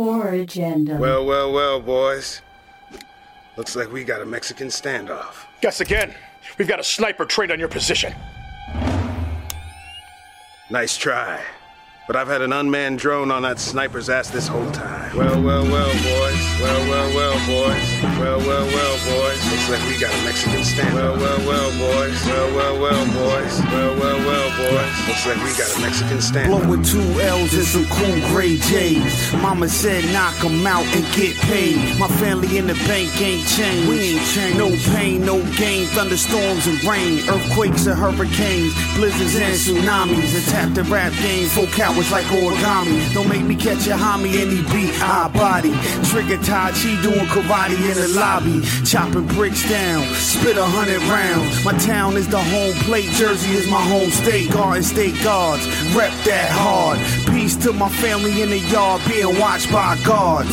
core agenda. Well, well, well, boys. Looks like we got a Mexican standoff. Guess again. We've got a sniper trained on your position. Nice try. But I've had an unmanned drone on that sniper's ass this whole time. Well, well, well, boys. Well, well, well, boys. Well, well, well, boys. Looks like we got a Mexican stand. Well, well, well, boys. Well, well, well, boys. Well, well, well, boys. Looks like we got a Mexican stand. Blow with two L's and some cool gray J's. Mama said knock 'em out and get paid. My family in the bank ain't changed. We ain't changed. No pain, no gain. Thunderstorms and rain. Earthquakes and hurricanes. Blizzards and tsunamis. Attack the rap game. Full cowards like origami. Don't make me catch a homie and he beat our body. Trigger Tai Chi doing karate in the lobby. Chopping bricks down. Spit a hundred rounds. My town is the home plate. Jersey is my home state. Garden State Guards. Rep that hard. Peace to my family in the yard being watched by guards.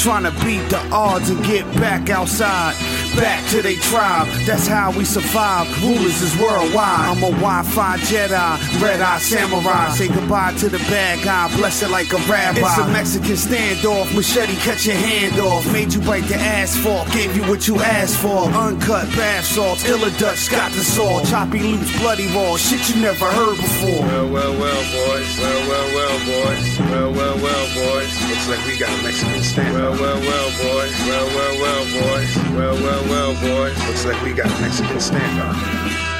Trying to beat the odds and get back outside. Back to they tribe. That's how we survive. Rulers is worldwide. I'm a Wi-Fi Jedi. Red Eye Samurai. Say goodbye to the bad guy. Bless it like a rabbi. It's a Mexican standoff. Machete cut your hand off. Made you bite the asphalt. Gave you what you asked for. Uncut bath salts. Illa Dutch got the saw. Choppy loose, bloody raw. Shit you never heard before. Well, well, well, boys. Well, well, well, boys. Well, well, well, boys. Looks like we got a Mexican stand. Well, well, well, boys. Well, well, well, boys. Well, well, well, boys. Looks like we got a Mexican standoff.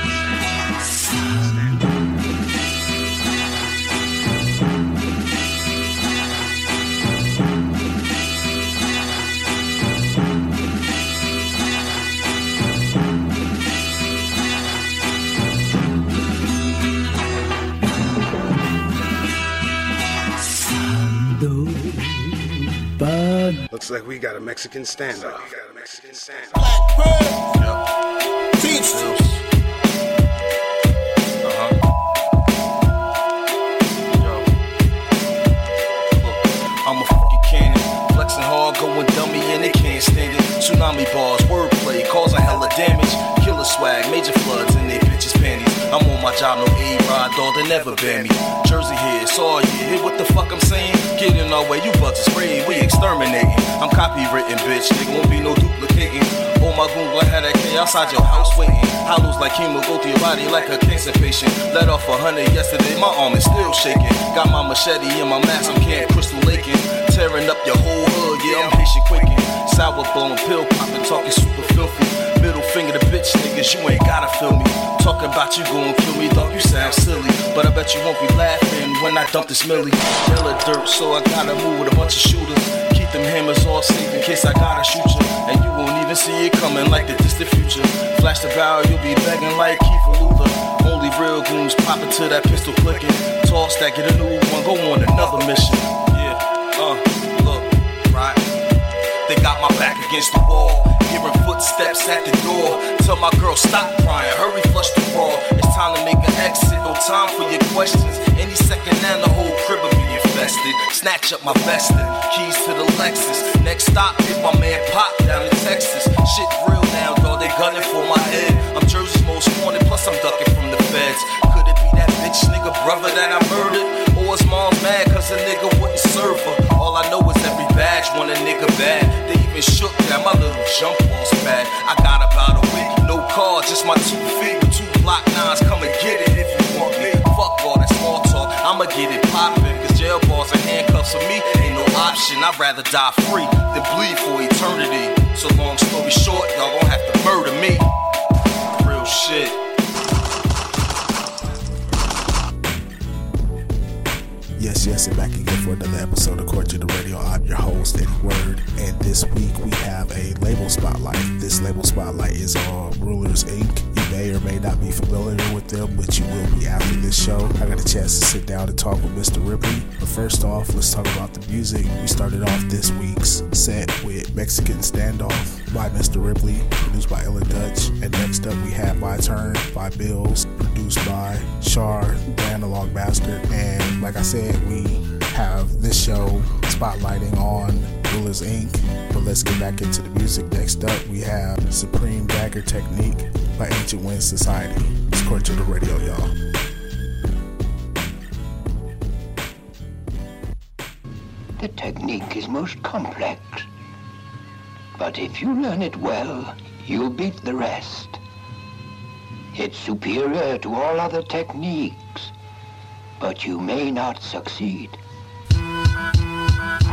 Looks like we got a Mexican standoff. We got a Mexican standoff. Teach I'm a fucking cannon. Flexing hard, going dummy, and they can't stand it. Tsunami bars, wordplay, causing hella damage. Killer swag, major floods in they bitches' panties. I'm on my job, no A-Rod, dog, they never ban me. Jersey here, saw you, hear what the fuck I'm saying? Get in our way, you bugs spraying, we exterminating. I'm copywritten, bitch, nigga, won't be no duplicating. Oh my goon, I had that K outside your house waiting. Hollows like chemo go through your body like a cancer patient. Let off a hundred yesterday, my arm is still shaking. Got my machete in my mask, I'm Camp Crystal laking. Tearing up your whole hood, yeah, I'm patient quaking. Sour blowing, pill popping, talking super filthy. Finger to bitch niggas, you ain't gotta feel me. Talking about you gon' kill me, dog, you sound silly. But I bet you won't be laughing when I dump this millie. Hella dirt, so I gotta move with a bunch of shooters. Keep them hammers all safe in case I gotta shoot you. And you won't even see it coming like the distant future. Flash the barrel, you'll be begging like Keith Luther. Only real goons popping to that pistol clicking. Toss that, get a new one, go on another mission. My back against the wall. Hearing footsteps at the door. Tell my girl, stop crying. Hurry, flush the raw. It's time to make an exit. No time for your questions. Any second now, the whole crib will be infested. Snatch up my vested. Keys to the Lexus. Next stop, hit my man Pop down in Texas. Shit real now, dog. They gunning for my head. I'm Jersey's most wanted, plus I'm ducking from the feds. Could it be that bitch nigga brother that I murdered? His mom's mad cause a nigga wouldn't serve her? All I know is every badge want a nigga bad. They even shook down my little jump balls bad. I got about a week, no car, just my two feet with two block nines. Come and get it if you want me. Fuck all that small talk, I'ma get it poppin'. Cause jail bars and handcuffs for me ain't no option. I'd rather die free than bleed for eternity. So long story short, y'all gon' have to murder me. Real shit. Yes, yes, and back again for another episode of Court to the Radio. I'm your host, Eddie Word, and this week we have a label spotlight. This label spotlight is on Rulers Inc. May or may not be familiar with them, but you will be after this show. I got a chance to sit down and talk with Mr. Ripley. But first off, let's talk about the music. We started off this week's set with Mexican Standoff by Mr. Ripley, produced by Illa Dutch. And next up, we have My Turn by Bills, produced by Char, the Analog Bastard. And like I said, we have this show spotlighting on Rulers Inc. But let's get back into the music. Next up, we have Supreme Dagger Technique by Ancient Wind Society. It's Court to the Radio, y'all. The technique is most complex. But if you learn it well, you'll beat the rest. It's superior to all other techniques, but you may not succeed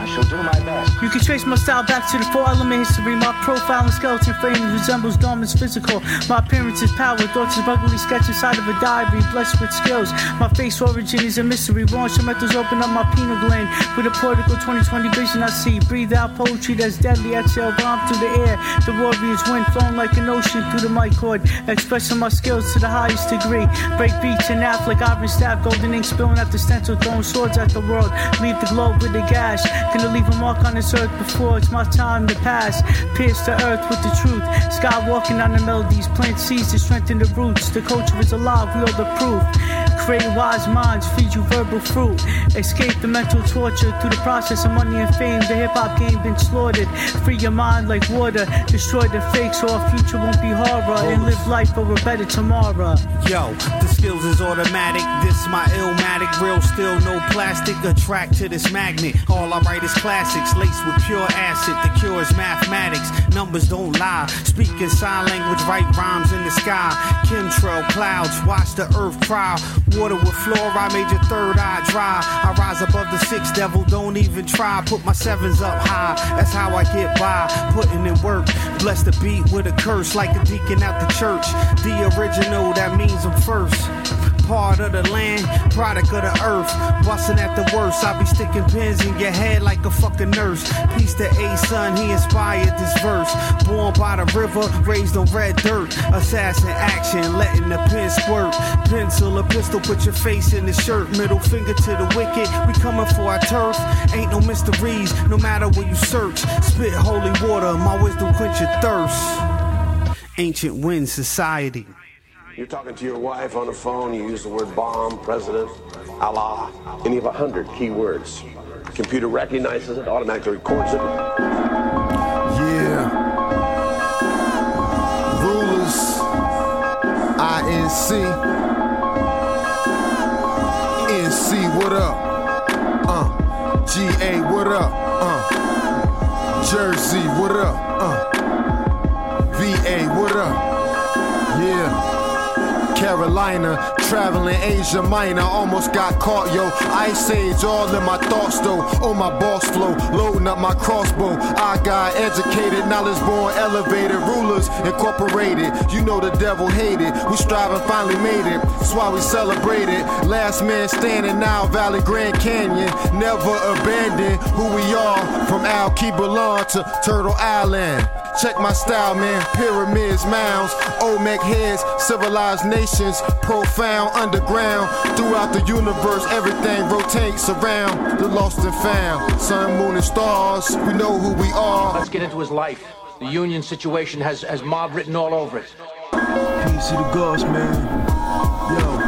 shall do my best. You can trace my style back to the four element history. My profile and skeleton frame resembles Dorman's physical. My appearance is power, thoughts is ugly sketch inside of a diary, blessed with skills. My face origin is a mystery. Raw metals open up my pineal gland. With a portical 2020 vision, I see. Breathe out poetry that's deadly. Exhale, bomb through the air. The warrior's wind flowing like an ocean through the mic cord. Expressing my skills to the highest degree. Break beats and act like iron staff. Golden ink spilling at the stencil, throwing swords at the world. Leave the globe with a gash. Gonna leave a mark on this earth before it's my time to pass. Pierce the earth with the truth. Sky walking on the melodies. Plant seeds to strengthen the roots. The culture is alive, we are the proof. Create wise minds, feed you verbal fruit. Escape the mental torture through the process of money and fame. The hip hop game been slaughtered. Free your mind like water. Destroy the fake so our future won't be horror. And live life for a better tomorrow. Yo, the skills is automatic. This my illmatic. Real still, no plastic. Attract to this magnet. All I write is classics laced with pure acid. The cure is mathematics. Numbers don't lie. Speaking sign language, write rhymes in the sky. Chemtrail clouds, watch the earth cry. Water with fluoride made your third eye dry. I rise above the six devil, don't even try. Put my sevens up high, that's how I get by. Putting in work, bless the beat with a curse like a deacon at the church. The original, that means I'm first part of the land, product of the earth. Busting at the worst, I be sticking pins in your head like a fucking nurse. Peace to A son, he inspired this verse. Born by the river, raised on red dirt. Assassin action, letting the pen squirt. Pencil, a pistol, put your face in the shirt. Middle finger to the wicked, we coming for our turf. Ain't no mysteries, no matter where you search. Spit holy water, my wisdom quench your thirst. Ancient wind society. You're talking to your wife on the phone, you use the word bomb, president, Allah, any of a hundred key words. Computer recognizes it, automatically records it. Yeah. Rulers, INC. NC, what up? Uh. GA, what up? Uh. Jersey, what up? Uh. VA, what up? Yeah. Carolina, traveling Asia Minor, almost got caught, yo. Ice Age, all in my thoughts, though. On my boss flow, loading up my crossbow. I got educated, knowledge born, elevated, rulers incorporated. You know the devil hated. We striving, finally made it. That's why we celebrated. Last man standing now, Valley Grand Canyon. Never abandon who we are. From Alkebulan to Turtle Island. Check my style, man. Pyramids, mounds, Olmec heads, civilized nations, profound underground. Throughout the universe, everything rotates around the lost and found. Sun, moon, and stars, we know who we are. Let's get into his life. The union situation has, has mob written all over it. Peace to the gods, man. Yo,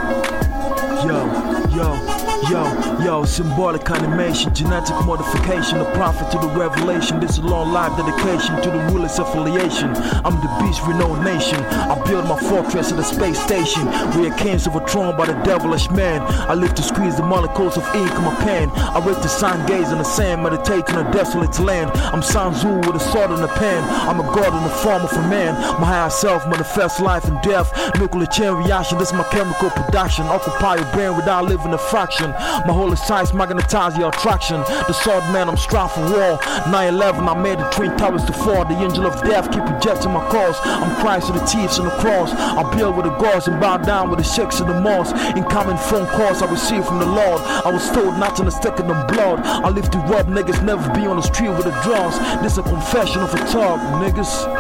yo, yo. Yo, yo, symbolic animation, genetic modification, a prophet to the revelation. This is a long life dedication to the ruler's affiliation. I'm the beast, renowned nation. I build my fortress at the space station. We are kings overthrown by the devilish man. I live to squeeze the molecules of ink in my pen. I wait to sign gaze in the sand, meditating on a desolate land. I'm Sun Tzu with a sword and a pen. I'm a god in the form of a man. My higher self manifests life and death. Nuclear chain reaction, this is my chemical production. Occupy your brain without living a fraction. My whole size magnetize your attraction. The sword man, I'm striving for war. 9-11, I made the twin towers to fall. The angel of death keep rejecting my cause. I'm Christ to the teeth and the cross. I build with the gods and bow down with the shakes and the moss. Incoming phone calls I receive from the Lord. I was told not to stick in the blood. I live to rob niggas, never be on the street with the drums. This a confession of a talk, niggas.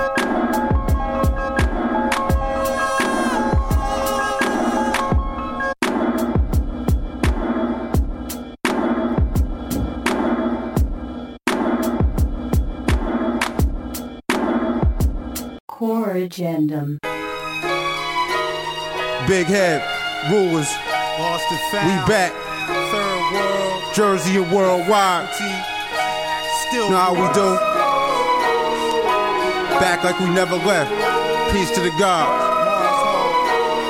Agendum. Big head, rulers. Boston We back. Third world. Jersey and worldwide. Still know how we do. Back like we never left. Peace to the God.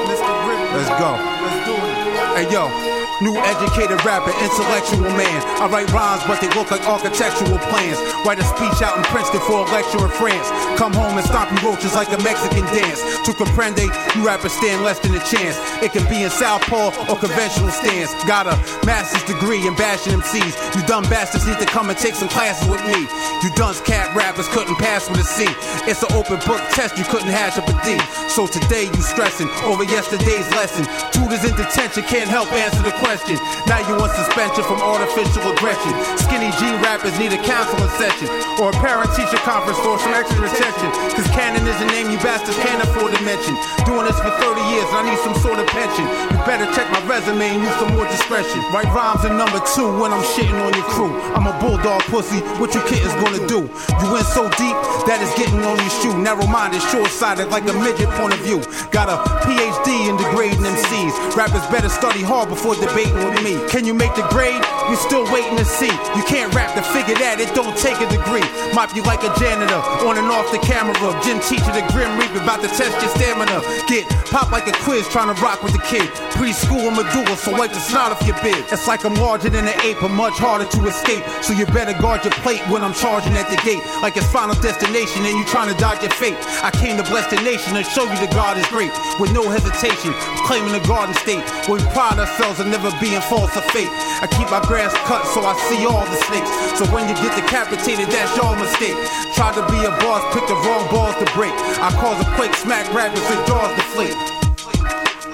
Let's go. Let's do it. Hey yo. New educated rapper, intellectual man. I write rhymes, but they look like architectural plans. Write a speech out in Princeton for a lecture in France. Come home and stomp you roaches like a Mexican dance. To comprende, you rappers stand less than a chance. It can be in South southpaw or conventional stance. Got a master's degree in bashing MCs. You dumb bastards need to come and take some classes with me. You dunce cat rappers couldn't pass with a C. It's an open book test, you couldn't hash up a D. So today you stressing over yesterday's lesson. Tutors in detention can't help answer the question. Now you on suspension from artificial aggression. Skinny G rappers need a counseling session or a parent teacher conference for some extra attention. Cause Cannon is a name you bastards can't afford to mention. Doing this for 30 years, I need some sort of pension. You better check my resume and use some more discretion. Write rhymes in number two when I'm shitting on your crew. I'm a bulldog pussy, what you kittens gonna do? You in so deep that it's getting on your shoe. Narrow minded, short sighted, like a midget point of view. Got a PhD in degrading Rappers better study hard before debating with me. Can you make the grade? You still waiting to see. You can't rap to figure that, it don't take a degree. Mop you like a janitor, on and off the camera. Gym teacher, the grim reaper, about to test your stamina. Get pop like a quiz, trying to rock with the kid. Preschool and medulla, so wipe the snot off your bid. It's like I'm larger than an ape, but much harder to escape. So you better guard your plate when I'm charging at the gate. Like it's final destination and you trying to dodge your fate. I came to bless the nation and show you the God is great. With no hesitation, claiming the garden state. Where we pride ourselves on never being false or fake. I keep my grass cut so I see all the snakes. So when you get decapitated, that's your mistake. Try to be a boss, pick the wrong balls to break. I cause a quake, smack rappers and jaws to.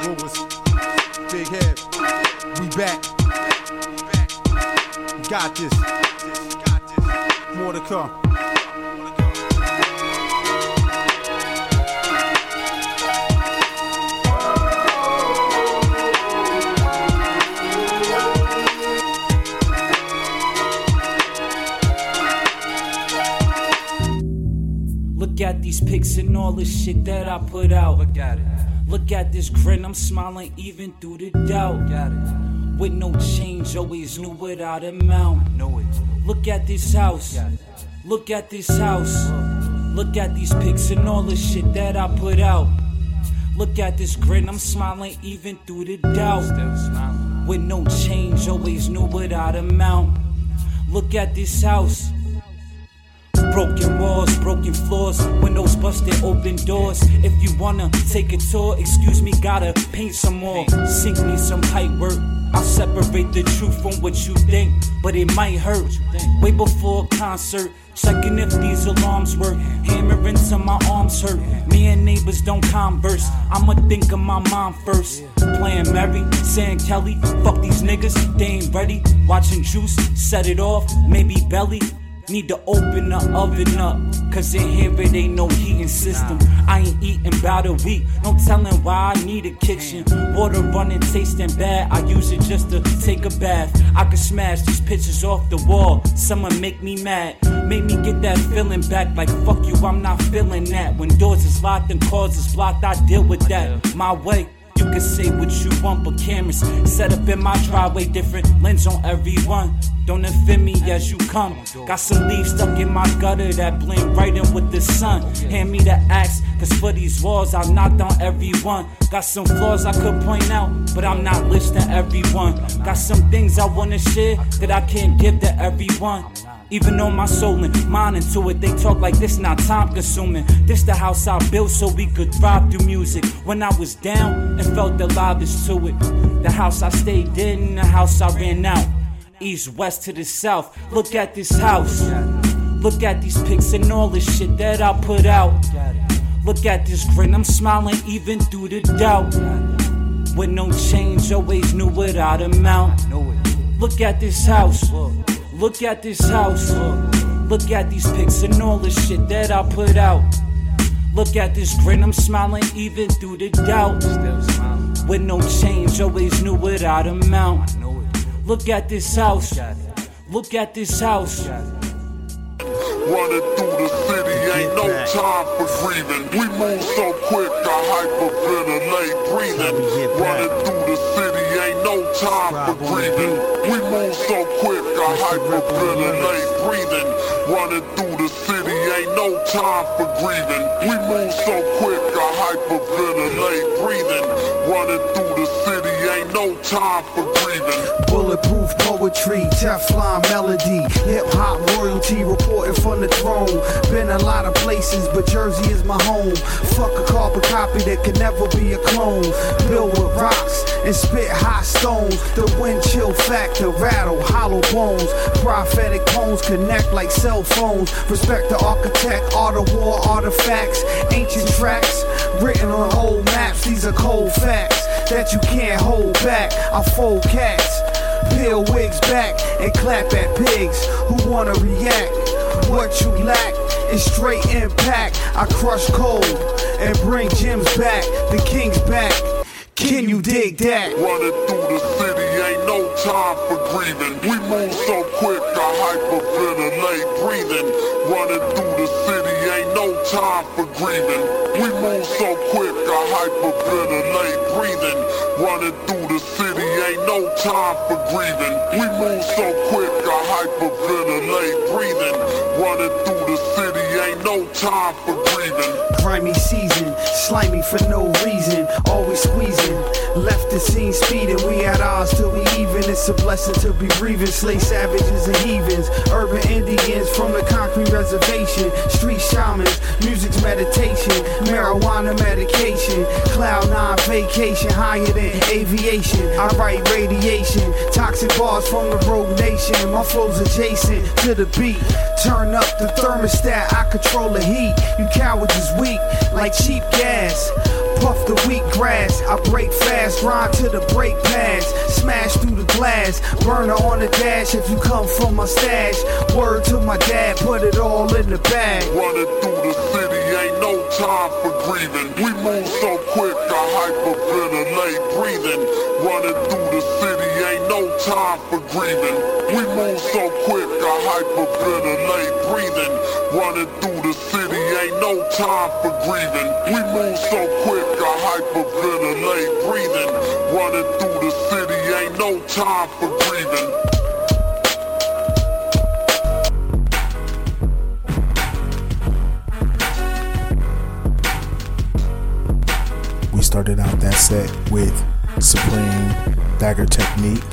Lewis, big head, we back. Got this. More to come. Look at these pics and all the shit that I put out. Look at it. Look at this grin, I'm smiling even through the doubt. Got it. With no change, always knew without a mount. Know it. Look at this house. Look at this house. Look at these pics and all the shit that I put out. Look at this grin, I'm smiling even through the doubt. Still smiling. With no change, always knew without a mount. Look at this house. Broken walls, broken floors, windows busted, open doors. If you wanna take a tour, excuse me, gotta paint some more. Sink me some pipe work. I'll separate the truth from what you think, but it might hurt. Way before a concert, checking if these alarms work. Hammering till my arms hurt. Me and neighbors don't converse. I'ma think of my mom first. Playing Mary, saying Kelly, fuck these niggas, they ain't ready. Watching juice, set it off, maybe belly. Need to open the oven up, cause in here it ain't no heating system. I ain't eating about a week, no telling why I need a kitchen. Water running, tasting bad, I use it just to take a bath. I could smash these pictures off the wall, someone make me mad. Make me get that feeling back, like fuck you, I'm not feeling that. When doors is locked and cars is blocked, I deal with that my way. You can say what you want, but cameras set up in my driveway, different lens on every one. Don't offend me as you come. Got some leaves stuck in my gutter that blend right in with the sun. Hand me the axe, cause for these walls I knocked on everyone. Got some flaws I could point out, but I'm not listing everyone. Got some things I wanna share that I can't give to everyone. Even though my soul and mind into it, they talk like this not time consuming. This the house I built so we could thrive through music. When I was down and felt the livest to it. The house I stayed in, the house I ran out. East, west to the south. Look at this house. Look at these pics and all the shit that I put out. Look at this grin, I'm smiling even through the doubt. With no change, always knew without a mount. Look at this house. Look at this house. Look at these pics and all the shit that I put out. Look at this grin, I'm smiling even through the doubt. With no change, always knew without a mount. Look at this house. Look at this house. Running through the city, ain't no time for breathing. We move so quick, I hyperventilate breathing. Running through the city, ain't no time for breathing. We move so quick, I hyperventilate breathing. Running through the city, ain't no time for grieving. We move so quick, I hyperventilate breathing. Running through the city, ain't no time for grieving. Bulletproof poetry, Teflon melody, hip hop royalty reporting from the throne. Been a lot of places, but Jersey is my home. Fuck a carbon copy that can never be a clone. Built with rocks and spit hot stones. The wind chill factor, rattle, hollow bones. Prophetic cones connect like cell phones. Respect the architect, art of war artifacts, ancient tracks written on old maps. These are cold facts that you can't hold back. I fold cats, peel wigs back, and clap at pigs who wanna react. What you lack is straight impact. I crush cold and bring gems back. The king's back. Can you dig that? Running through the city, ain't no time for grieving. We move so quick, I hyperventilate breathing. Running through the city, ain't no time for grieving. We move so quick, I hyperventilate breathing. Running through the city, ain't no time for grieving. We move so quick, I hyperventilate breathing. Running through the city, ain't no time for grieving. Grimy season, slimy for no reason, always squeezing. Left the scene speeding, we at odds till we even. It's a blessing to be breathing. Slay savages and heathens, urban Indians from the concrete reservation, street shamans, music's meditation, marijuana medication, cloud nine vacation, higher than aviation. I write radiation, toxic bars from the rogue nation. My flow's adjacent to the beat. Turn up the thermostat, I control the heat. You cowards is weak, like cheap gas. Puff the wheat grass, I break fast, rhyme to the brake pads, smash through the glass, burner on the dash if you come from my stash. Word to my dad, put it all in the bag. Running through the city, ain't no time for grieving. We move so quick, I hyperventilate breathing. Running through the city, ain't no time for grieving. We move so quick, I hyperventilate breathing. Running through the city, ain't no time for grieving. We move so quick, I hyperventilate breathing. Running through the city, ain't no time for grieving. We started out that set with Supreme Dagger Technique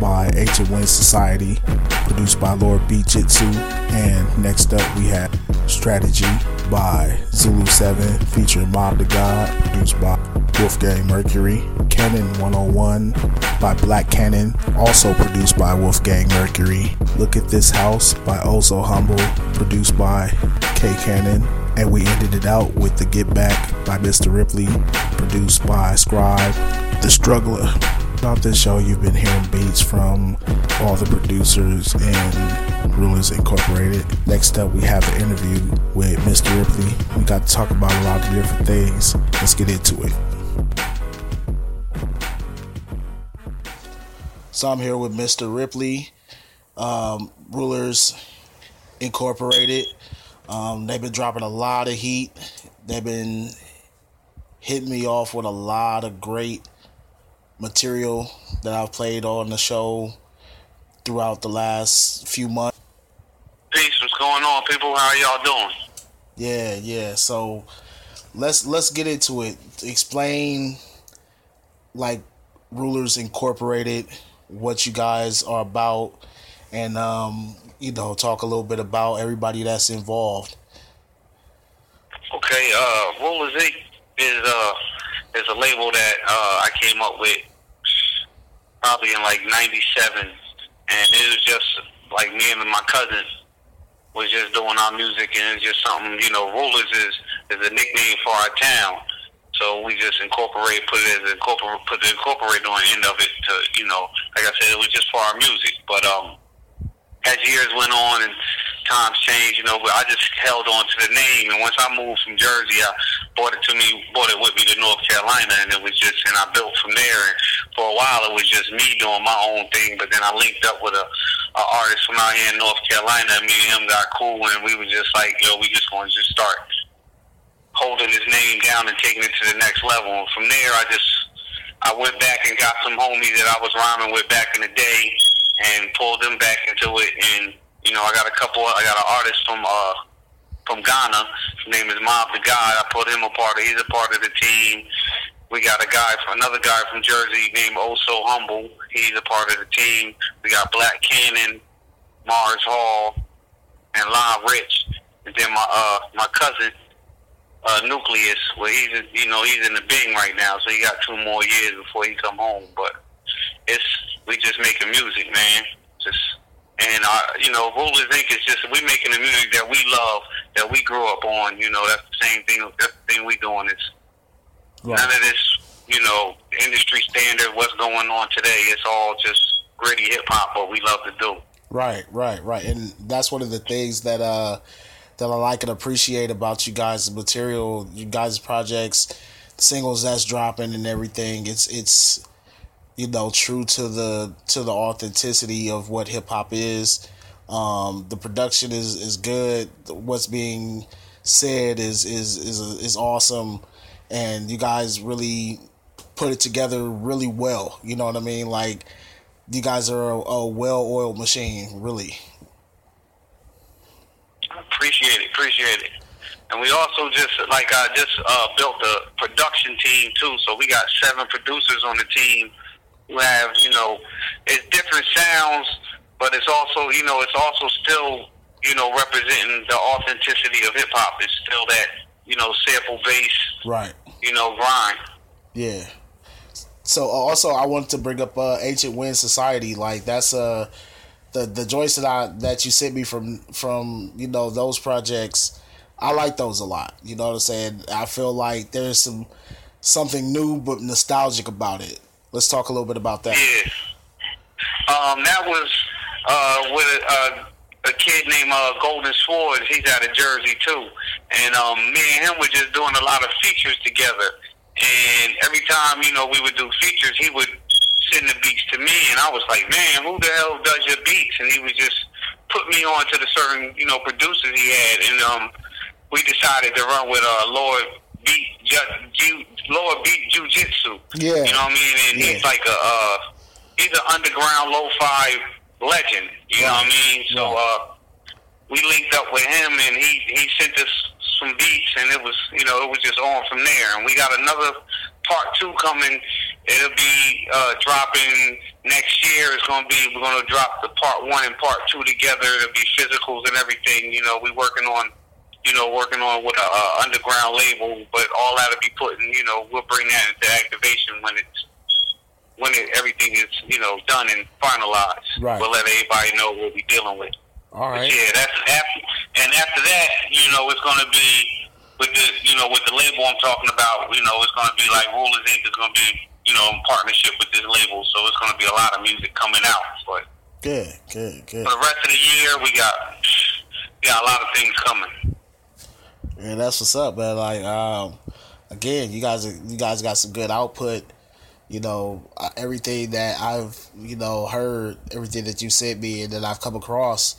by Ancient Wind Society, produced by Lord B Jitsu. And next up, we had Strategy by Zulu 7, featuring Mob the God, produced by Wolfgang Mercury. Cannon 101 by Black Cannon, also produced by Wolfgang Mercury. Look at This House by Also Humble, produced by K Cannon. And we ended it out with The Get Back by Mr. Ripley, produced by Scribe. The Struggler. Throughout this show, you've been hearing beats from all the producers and Rulers Incorporated. Next up, we have an interview with Mr. Ripley. We got to talk about a lot of different things. Let's get into it. So I'm here with Mr. Ripley, um, Rulers Incorporated. Um, they've been dropping a lot of heat. They've been hitting me off with a lot of great material that I've played on the show throughout the last few months. Peace, what's going on, people? How are y'all doing? Yeah, yeah. So let's let's get into it. Explain like Rulers Incorporated, what you guys are about, and um, you know, talk a little bit about everybody that's involved. Okay, uh, Rulers Inc. is uh is a label that uh, I came up with probably in like '97, and it was just like me and my cousin was just doing our music, and it's just something you know. Rulers is is a nickname for our town, so we just incorporate put it as incorporate put the incorporate on the end of it to you know, like I said, it was just for our music, but um. As years went on and times changed, you know, I just held on to the name. And once I moved from Jersey, I brought it to me, brought it with me to North Carolina, and it was just, and I built from there. And for a while, it was just me doing my own thing. But then I linked up with a, a artist from out here in North Carolina, and me and him got cool, and we were just like, yo, we just going to just start holding his name down and taking it to the next level. And from there, I just, I went back and got some homies that I was rhyming with back in the day and pulled them back into it and You know, I got a couple. I got an artist from uh from Ghana. His name is Mob the God. I put him a part of. He's a part of the team. We got a guy, another guy from Jersey named Oh Humble. He's a part of the team. We got Black Cannon, Mars Hall, and Lon Rich. And then my uh my cousin uh Nucleus. Well, he's you know he's in the Bing right now, so he got two more years before he come home. But it's we just making music, man. Just and uh, you know, Rulers Inc. is just we making the music that we love, that we grew up on. You know, that's the same thing. That's the thing we doing is Right. none of this, you know, industry standard. What's going on today? It's all just gritty hip hop, what we love to do. Right, right, right. And that's one of the things that uh that I like and appreciate about you guys' material, you guys' projects, singles that's dropping and everything. It's it's you know, true to the to the authenticity of what hip hop is. Um the production is is good. What's being said is is is is awesome and you guys really put it together really well. You know what I mean? Like you guys are a, a well-oiled machine, really. Appreciate it, appreciate it. And we also just like I just uh, built a production team too. So we got seven producers on the team who have you know it's different sounds, but it's also you know it's also still you know representing the authenticity of hip hop. It's still that you know sample based Right. you know grind. Yeah. So uh, also, I wanted to bring up uh, Ancient Wind Society. Like that's uh the the joints that I that you sent me from from you know those projects. I like those a lot. You know what I'm saying? I feel like there's some something new but nostalgic about it. Let's talk a little bit about that. Yeah. Um, that was uh, with a, a kid named uh, Golden Swords. He's out of Jersey too, and um, me and him were just doing a lot of features together. And every time you know we would do features, he would send the beats to me, and I was like, man, who the hell does your beats? And he would just put me on to the certain you know producers he had, and um, we decided to run with uh, Lord Beat Ju- Ju- Lord Beat Jiu Jitsu. Yeah. You know what I mean? And he's like a uh, he's an underground lo-fi legend. You know what I mean? So uh, we linked up with him, and he he sent us some beats, and it was you know it was just on from there. And we got another part two coming. It'll be uh, dropping next year. It's gonna be we're gonna drop the part one and part two together. It'll be physicals and everything. You know, we working on you know, working on with a uh, underground label, but all that'll be put in, you know, we'll bring that into activation when it's when it, everything is, you know, done and finalized. Right. We'll let everybody know what we're dealing with. All right. But yeah, that's after, and after that, you know, it's going to be with the, you know, with the label I'm talking about. You know, it's going to be like Rulers Inc. is going to be, you know, in partnership with this label, so it's going to be a lot of music coming out. But Good, good, good. for the rest of the year, we got, we got a lot of things coming. Yeah, that's what's up, man. Like, um, again, you guys, you guys got some good output. You know, everything that I've, you know, heard, everything that you sent me, and that I've come across,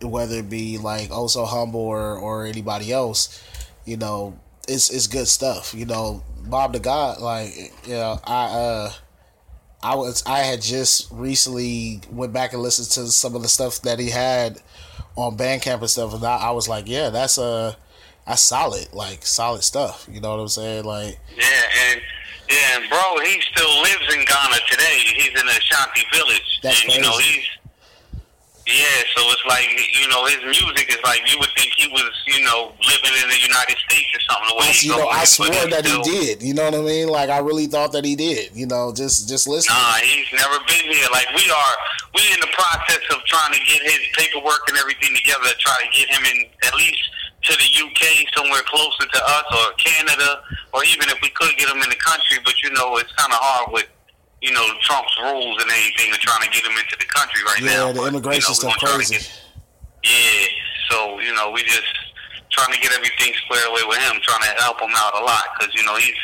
whether it be like also humble or or anybody else, you know, it's it's good stuff. You know, Mob the God, like, you know, I uh. I was I had just recently went back and listened to some of the stuff that he had on Bandcamp and stuff, and I, I was like, yeah, that's a that's solid, like solid stuff. You know what I'm saying? Like, Yeah, and yeah, and bro, he still lives in Ghana today. He's in Ashanti village, That's and you know he's yeah. So it's like you know his music is like you would think he was you know living in the United States or something. The way you know, I swore that still- he did. You know what I mean? Like, I really thought that he did. You know, just just listen. Nah, he's never been here. Like we are, we in the process of trying to get his paperwork and everything together to try to get him in at least to the UK, somewhere closer to us, or Canada, or even if we could get him in the country. But you know, it's kind of hard with you know Trump's rules and anything, and trying to get him into the country right yeah, now. the immigration you know, stuff we're gonna try to crazy. get- yeah, so you know, we just trying to get everything squared away with him, trying to help him out a lot because you know he's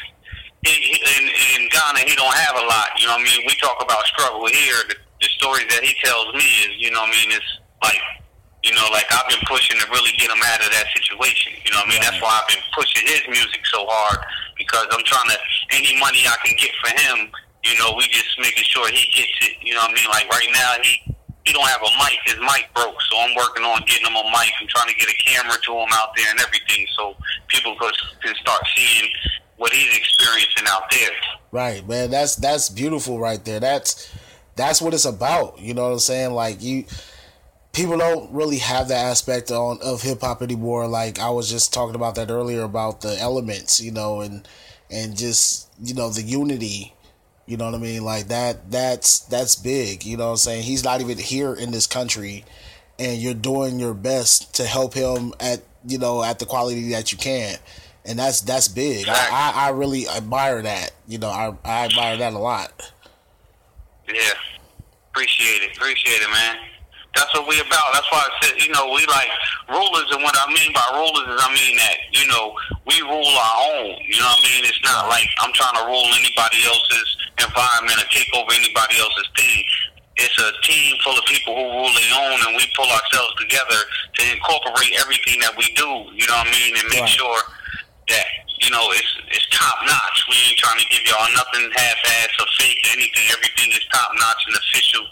he, he, in, in Ghana he don't have a lot. You know what I mean? We talk about struggle here. The, the stories that he tells me is, you know what I mean, it's like you know, like I've been pushing to really get him out of that situation. You know what I mean? That's why I've been pushing his music so hard because I'm trying to any money I can get for him. You know, we just making sure he gets it. You know what I mean? Like right now, he he don't have a mic. His mic broke, so I'm working on getting him a mic. I'm trying to get a camera to him out there and everything, so people can start seeing what he's experiencing out there. Right, man. That's that's beautiful right there. That's that's what it's about. You know what I'm saying? Like you people don't really have that aspect on of hip hop anymore. Like I was just talking about that earlier about the elements, you know, and and just, you know, the unity. You know what I mean? Like that that's that's big, you know what I'm saying? He's not even here in this country and you're doing your best to help him at you know, at the quality that you can. And that's that's big. I, I, I really admire that. You know, I I admire that a lot. Yeah. Appreciate it. Appreciate it, man. That's what we about. That's why I said, you know, we like rulers, and what I mean by rulers is I mean that, you know, we rule our own. You know what I mean? It's not like I'm trying to rule anybody else's environment or take over anybody else's thing. It's a team full of people who rule their own, and we pull ourselves together to incorporate everything that we do. You know what I mean? And make Right. sure that you know it's it's top notch. We ain't trying to give y'all nothing half-ass or fake or anything. Everything is top notch and official.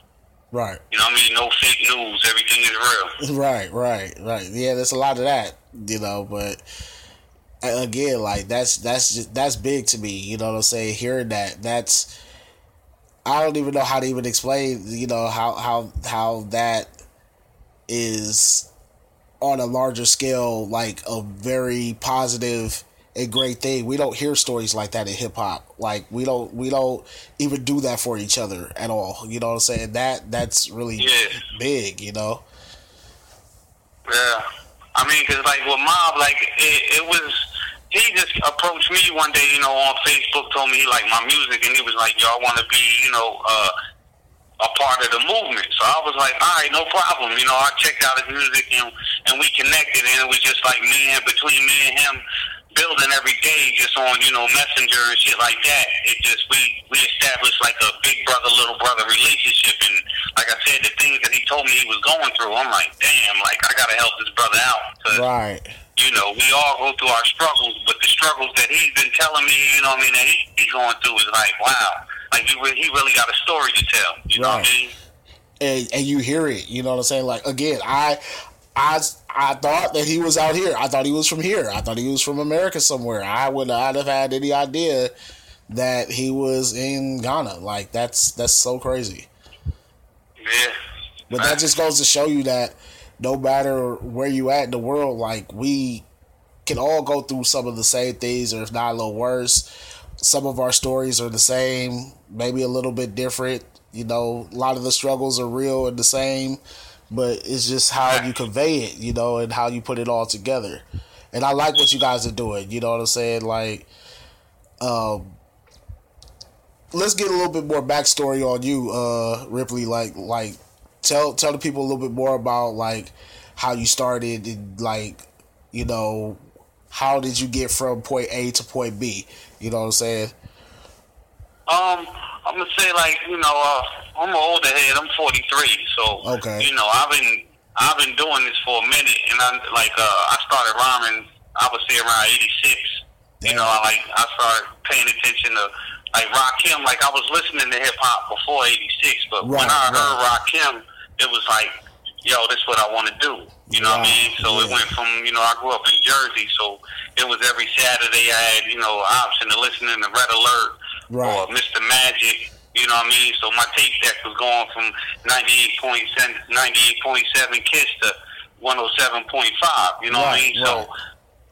Right. You know what I mean? No fake news. Everything is real. Right, right, right. Yeah, there's a lot of that, you know, but again, like that's that's just, that's big to me. You know what I'm saying? Hearing that, that's I don't even know how to even explain. You know how how how that is on a larger scale, like a very positive and great thing. We don't hear stories like that in hip hop. Like we don't we don't even do that for each other at all. You know what I'm saying? That that's really Yeah. big. You know. Yeah. I mean, cause like with Mob, like it, it was. He just approached me one day, you know, on Facebook, told me he liked my music, and he was like, "Y'all want to be, you know, uh, a part of the movement?" So I was like, "All right, no problem." You know, I checked out his music, and and we connected, and it was just like me and between me and him building every day, just on you know Messenger and shit like that. It just we we established like a big brother little brother relationship, and like I said, the things that he told me he was going through, I'm like, damn, like I gotta help this brother out. 'Cause, Right. you know, we all go through our struggles, but the struggles that he's been telling me, you know what I mean, that he, he's going through is like, wow, like he, he really got a story to tell. You know what I mean? and and you hear it. You know what I'm saying? Like again, I I I thought that he was out here. I thought he was from here. I thought he was from America somewhere. I would not have had any idea that he was in Ghana. Like that's that's so crazy. Yeah. But that just goes to show you that no matter where you at in the world, like we can all go through some of the same things, or if not a little worse. Some of our stories are the same, maybe a little bit different. You know, a lot of the struggles are real and the same, but it's just how you convey it, you know, and how you put it all together. And I like what you guys are doing. You know what I'm saying? Like, um, let's get a little bit more backstory on you, uh, Ripley. Like, like tell tell the people a little bit more about like how you started and like you know how did you get from point A to point B? You know what I'm saying? Um, I'm gonna say like you know, uh, I'm an older head. I'm 43, so Okay. you know, I've been I've been doing this for a minute, and I'm like uh, I started rhyming. I would say around 86. You know, I like I started paying attention to like Rakim. Like I was listening to hip hop before '86, but when I right. heard Rakim, it was like, yo, this is what I want to do. You know what I mean? So it went from you know I grew up in Jersey, so it was every Saturday I had you know option to listening to Red Alert Right. or Mr. Magic. You know what I mean? So my tape deck was going from 98.7, 98.7 Kiss to 107.5. You know what I Right, mean? So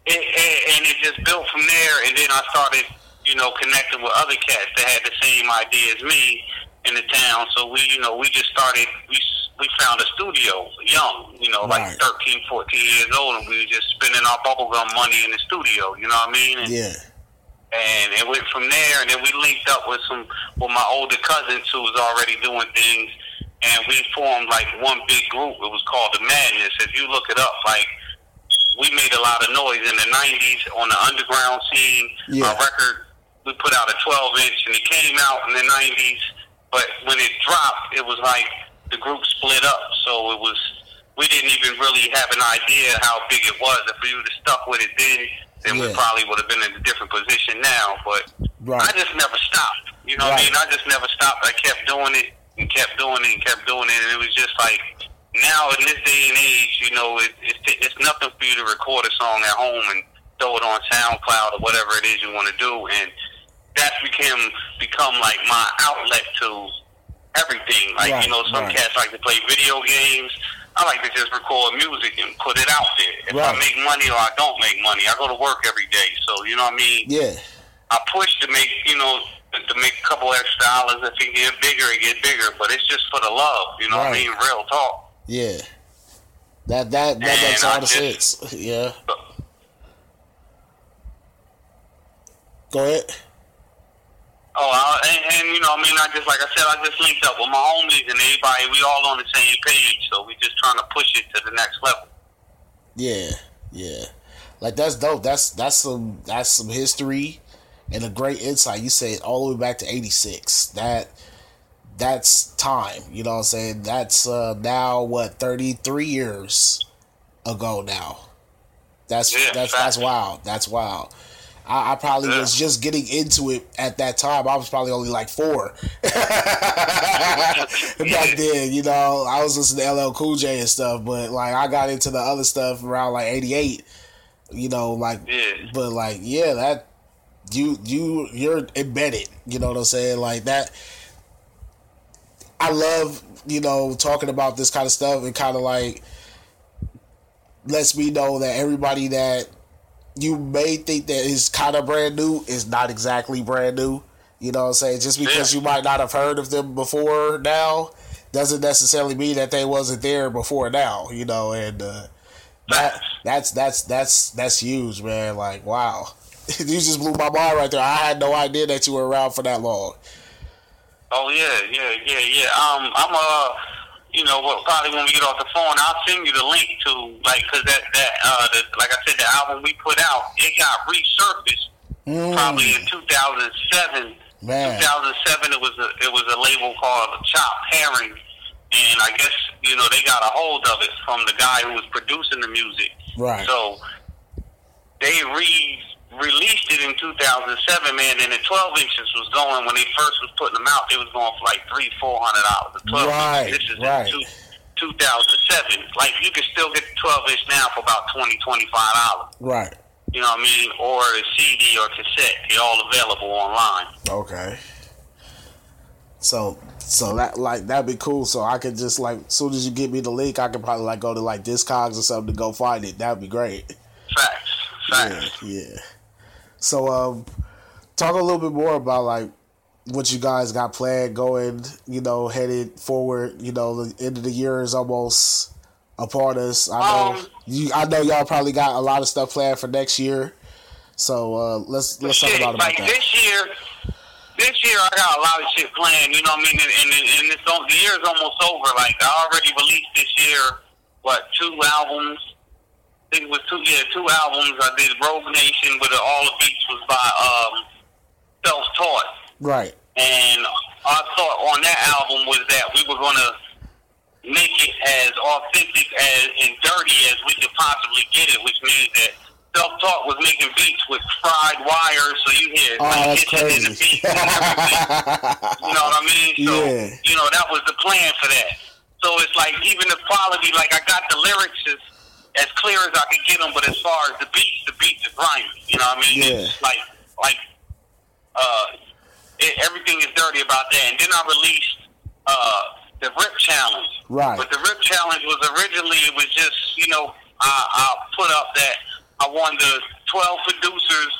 it, it, and it just built from there. And then I started, you know, connecting with other cats that had the same idea as me in the town. So we, you know, we just started. We we found a studio young, you know, like 13, 14 years old, and we were just spending our bubblegum money in the studio. You know what I mean? And, Yeah. And it went from there. And then we linked up with some with my older cousins who was already doing things, and we formed like one big group. It was called the Madness. If you look it up, like we made a lot of noise in the '90s on the underground scene. Yeah. Our record, we put out a 12 inch, and it came out in the '90s. But when it dropped, it was like the group split up. So it was we didn't even really have an idea how big it was. If we would have stuck with it then, then we probably would have been in a different position now. But Right. I just never stopped. You know what I mean? I just never stopped. I kept doing it. and kept doing it and kept doing it, and it was just like now in this day and age, you know, it, it's it's nothing for you to record a song at home and throw it on SoundCloud or whatever it is you want to do, and that's become become like my outlet to everything. Like Right, you know, some right. cats like to play video games. I like to just record music and put it out there. If I make money or I don't make money, I go to work every day. So you know what I mean. Yeah. I push to make you know to make a couple extra dollars. If it get bigger, it get bigger. But it's just for the love. You know what I mean? Real talk. Yeah. That that that makes all I the just- sense. Yeah. Go ahead. Oh, I, and, and you know, I mean, I just like I said, I just linked up with my homies and everybody. We all on the same page, so we just trying to push it to the next level. Yeah, yeah. Like that's dope. That's that's some that's some history and a great insight. You said all the way back to eighty six. That that's time. You know what I'm saying? That's uh now what, thirty three years ago now. That's Yeah, that's facts. that's wild. That's wild. I, I probably Yeah. was just getting into it at that time. I was probably only like four. Back then, you know, I was listening to LL Cool J and stuff, but like I got into the other stuff around like eighty eight. You know, like Yeah. but like yeah, that you you you're embedded. You know what I'm saying? Like that. I love you know talking about this kind of stuff and kind of like lets me know that everybody that you may think that is kind of brand new is not exactly brand new. You know what I'm saying? Just because you might not have heard of them before now doesn't necessarily mean that they wasn't there before now, you know, and uh that that's that's that's that's huge, man. Like, wow. you just blew my mind right there. I had no idea that you were around for that long. Oh yeah, yeah, yeah, yeah. Um, I'm uh, you know, what? Probably when we get off the phone, I'll send you the link to like, cause that that uh, the, like I said, the album we put out, it got resurfaced probably in 2007. Man. 2007, it was a it was a label called Chop Herring, and I guess you know they got a hold of it from the guy who was producing the music. Right. So they re released it in 2007, man, and the 12 inches was going when they first was putting them out. They was going for like three, four hundred dollars. The 12 Right, inches. This is right. in two, 2007. Like you can still get the 12 inch now for about 20, 25 dollars. Right. You know what I mean? Or a CD or cassette. They're all available online. Okay. So so that like that'd be cool. So I could just like as soon as you give me the link, I could probably like go to like Discogs or something to go find it. That'd be great. Facts. Facts. Yeah, yeah. So um talk a little bit more about like what you guys got planned going, you know, headed forward, you know, the end of the year is almost upon us. I know Um, you I know y'all probably got a lot of stuff planned for next year. So uh let's let's talk shit, about about like that. this year, this year I got a lot of shit planned. You know what I mean? And, and, and it's on, the year's almost over. Like I already released this year, what two albums? Think it was two, yeah, two albums. I did Rogue Nation, but all the beats was by um, Self Taught. Right. And our thought on that album was that we were going to make it as authentic as and dirty as we could possibly get it, which means that Self Taught was making beats with fried wires, so you hear Oh, like hitching in the crazy. beat and everything. You know what I mean? So Yeah. you know that was the plan for that. So it's like even the quality, like I got the lyrics as as clear as I could get them, but as far as the beats, the beats are grimy. You know what I mean? Yeah. It's like like uh, it, everything is dirty about that. And then I released uh, the Rip Challenge. Right. But the Rip Challenge was originally it was just you know I, I put up that I wanted the twelve producers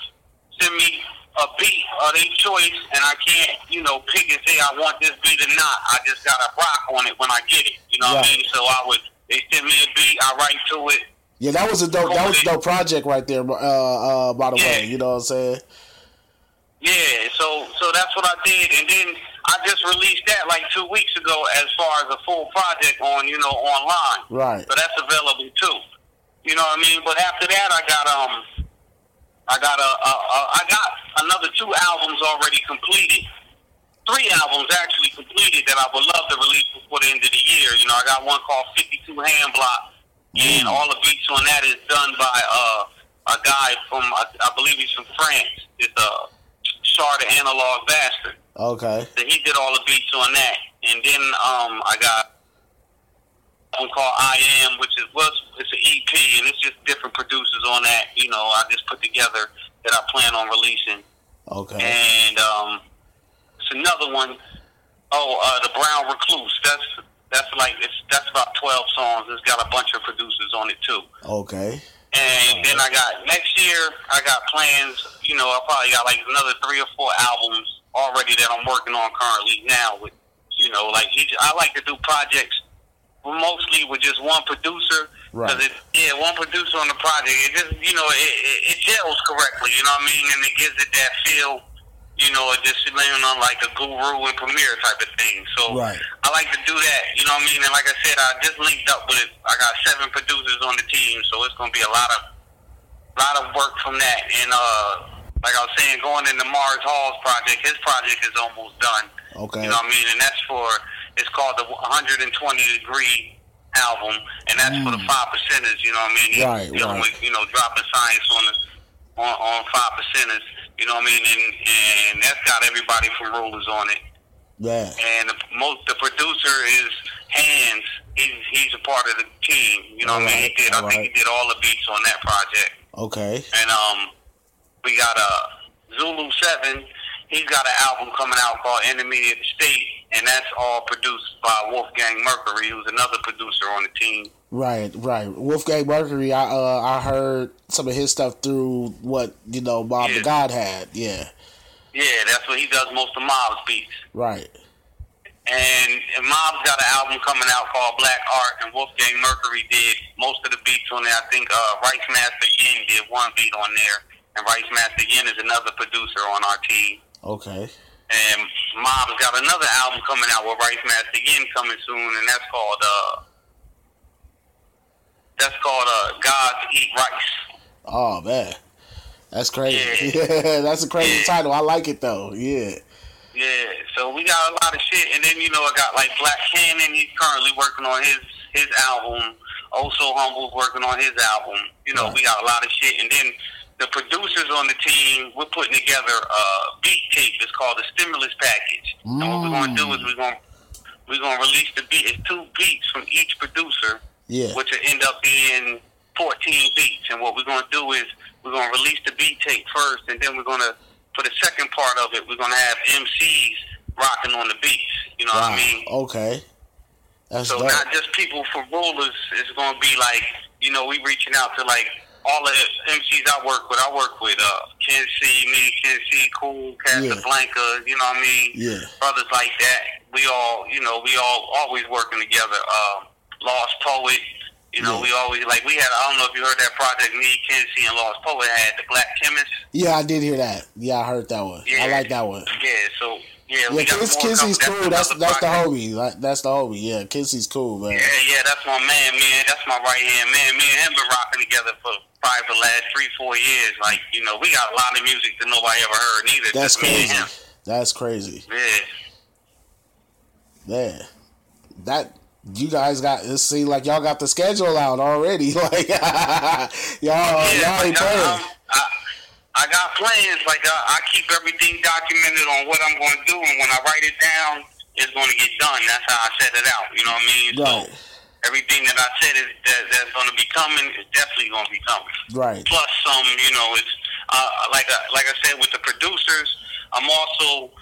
send me a beat of their choice, and I can't you know pick and say I want this beat or not. I just gotta rock on it when I get it. You know what I mean? So I would they send me a beat, I write to it. Yeah, that was a dope. That was a dope project right there. Uh, uh, by the way, you know what I'm saying? Yeah, so so that's what I did, and then I just released that like two weeks ago as far as a full project on you know online. Right. So that's available too. You know what I mean? But after that, I got um, I got a, a, a I got another two albums already completed. Three albums actually completed that I would love to release before the end of the year. You know, I got one called 52 Hand Block, and all the beats on that is done by uh, a guy from I, I believe he's from France. It's a Char the Analog Bastard. Okay. So he did all the beats on that. and then um, I got one called I Am, which is was it's an EP, and it's just different producers on that. You know, I just put together that I plan on releasing. Okay. And um, it's another one. Oh, uh, the Brown Recluse. That's that's like it's that's about twelve songs. It's got a bunch of producers on it too. Okay. And then I got next year. I got plans. You know, I probably got like another three or four albums already that I'm working on currently now. With you know, like each, I like to do projects mostly with just one producer. Right. Cause it, yeah, one producer on the project. It just you know it, it, it gels correctly. You know what I mean? And it gives it that feel. You know, just laying on like a guru and premiere type of thing. So Right. I like to do that. You know what I mean? And like I said, I just linked up with. I got seven producers on the team, so it's gonna be a lot of lot of work from that. And uh, like I was saying, going into Mars Hall's project, his project is almost done. Okay. You know what I mean? And that's for it's called the 120 degree album, and that's for the five percenters. You know what I mean? Mm. Right, dealing right. with you know dropping science on the on, on five percenters. You know what I mean? And and that's got everybody from Rulers on it. Yeah. And the, most the producer is Hands. He's he's a part of the team. You know what I mean? He did. I think he did all the beats on that project. Okay. And um, we got uh, Zulu Seven. He's got an album coming out called Enemy of the State, and that's all produced by Wolfgang Mercury, who's another producer on the team. Right, right. Wolfgang Mercury, I uh, I heard some of his stuff through what you know Mob the God had. Yeah, Yeah, that's what he does most of Mob's beats. right. And, and Mob's got an album coming out called Black Art, and Wolfgang Mercury did most of the beats on there. I think uh, Rice Master Yin did one beat on there, and Rice Master Yin is another producer on our team. Okay. And Mob's got another album coming out with Rice Master Yin coming soon, and that's called uh, that's called uh, Gods Eat Rice. Oh man, that's crazy. Yeah, that's a crazy title. I like it though. Yeah. Yeah, so we got a lot of shit, and then you know I got like Black Cannon. He's currently working on his his album. Also Humble's working on his album. You know, we got a lot of shit, and then the producers on the team. We're putting together a beat tape. It's called the Stimulus Package. And what we're gonna do is we're gonna we're gonna release the beat. It's two beats from each producer, Yeah. which will end up being 14 beats. And what we're gonna do is we're gonna release the beat tape first, and then we're gonna for the second part of it, we're gonna have MCs rocking on the beats. You know what I mean? Okay. That's so dope. not just people from rulers. It's gonna be like you know we reaching out to like all the MCs I work with. I work with uh Ken C, me, Ken C, Cool, Casablanca. You know what I mean? Yeah. Brothers like that. We all you know we all always working together. Uh, Lost Poet. You know, we always like we had. I don't know if you heard that project. Me, Ken and Lost Poet had the Black Chemist. Yeah, I did hear that. Yeah, I heard that one. Yeah. I like that one. Yeah, so yeah, Yeah, we got Kiss, Kissie's cool. That's another that's the homie. Like, that's the homie. Yeah, Kissie's cool, man. Yeah, yeah, that's my man, man. That's my right hand man. Me and him been rocking together for probably for the last three, four years. Like, you know, we got a lot of music that nobody ever heard neither. That's just me and crazy. him. That's crazy. Yeah. Man, that you guys got it seems like y'all got the schedule out already. Like y'all y'all ain't playing. I got plans. Like, I, I keep everything documented on what I'm going to do, and when I write it down, it's going to get done. That's how I set it out. You know what I mean? Right. So everything that I said is that, that's going to be coming is definitely going to be coming. Right. Plus some, you know, it's uh, like I, like I said with the producers. I'm also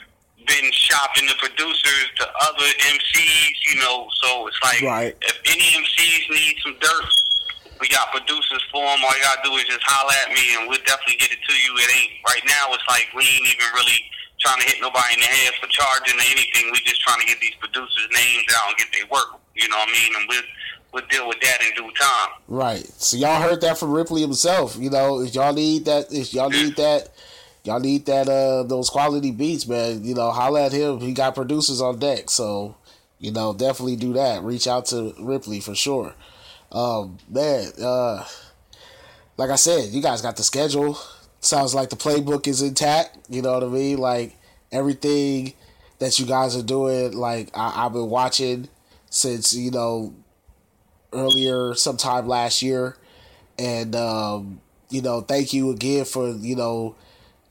been shopping the producers to other MCs. You know, so it's like Right. if any MCs need some dirt, we got producers for them. All you gotta do is just holler at me, and we'll definitely get it to you. It ain't right now. It's like we ain't even really trying to hit nobody in the head for charging or anything. We just trying to get these producers' names out and get their work. You know what I mean? And we'll we'll deal with that in due time. Right. So y'all heard that from Ripley himself. You know, if y'all need that, if y'all need that, y'all need that uh those quality beats, man. You know, holla at him. He got producers on deck. So, you know, definitely do that. Reach out to Ripley for sure. Um, man, uh, like I said, you guys got the schedule. Sounds like the playbook is intact. You know what I mean? Like everything that you guys are doing. Like I, I've been watching since you know earlier sometime last year and um you know thank you again for you know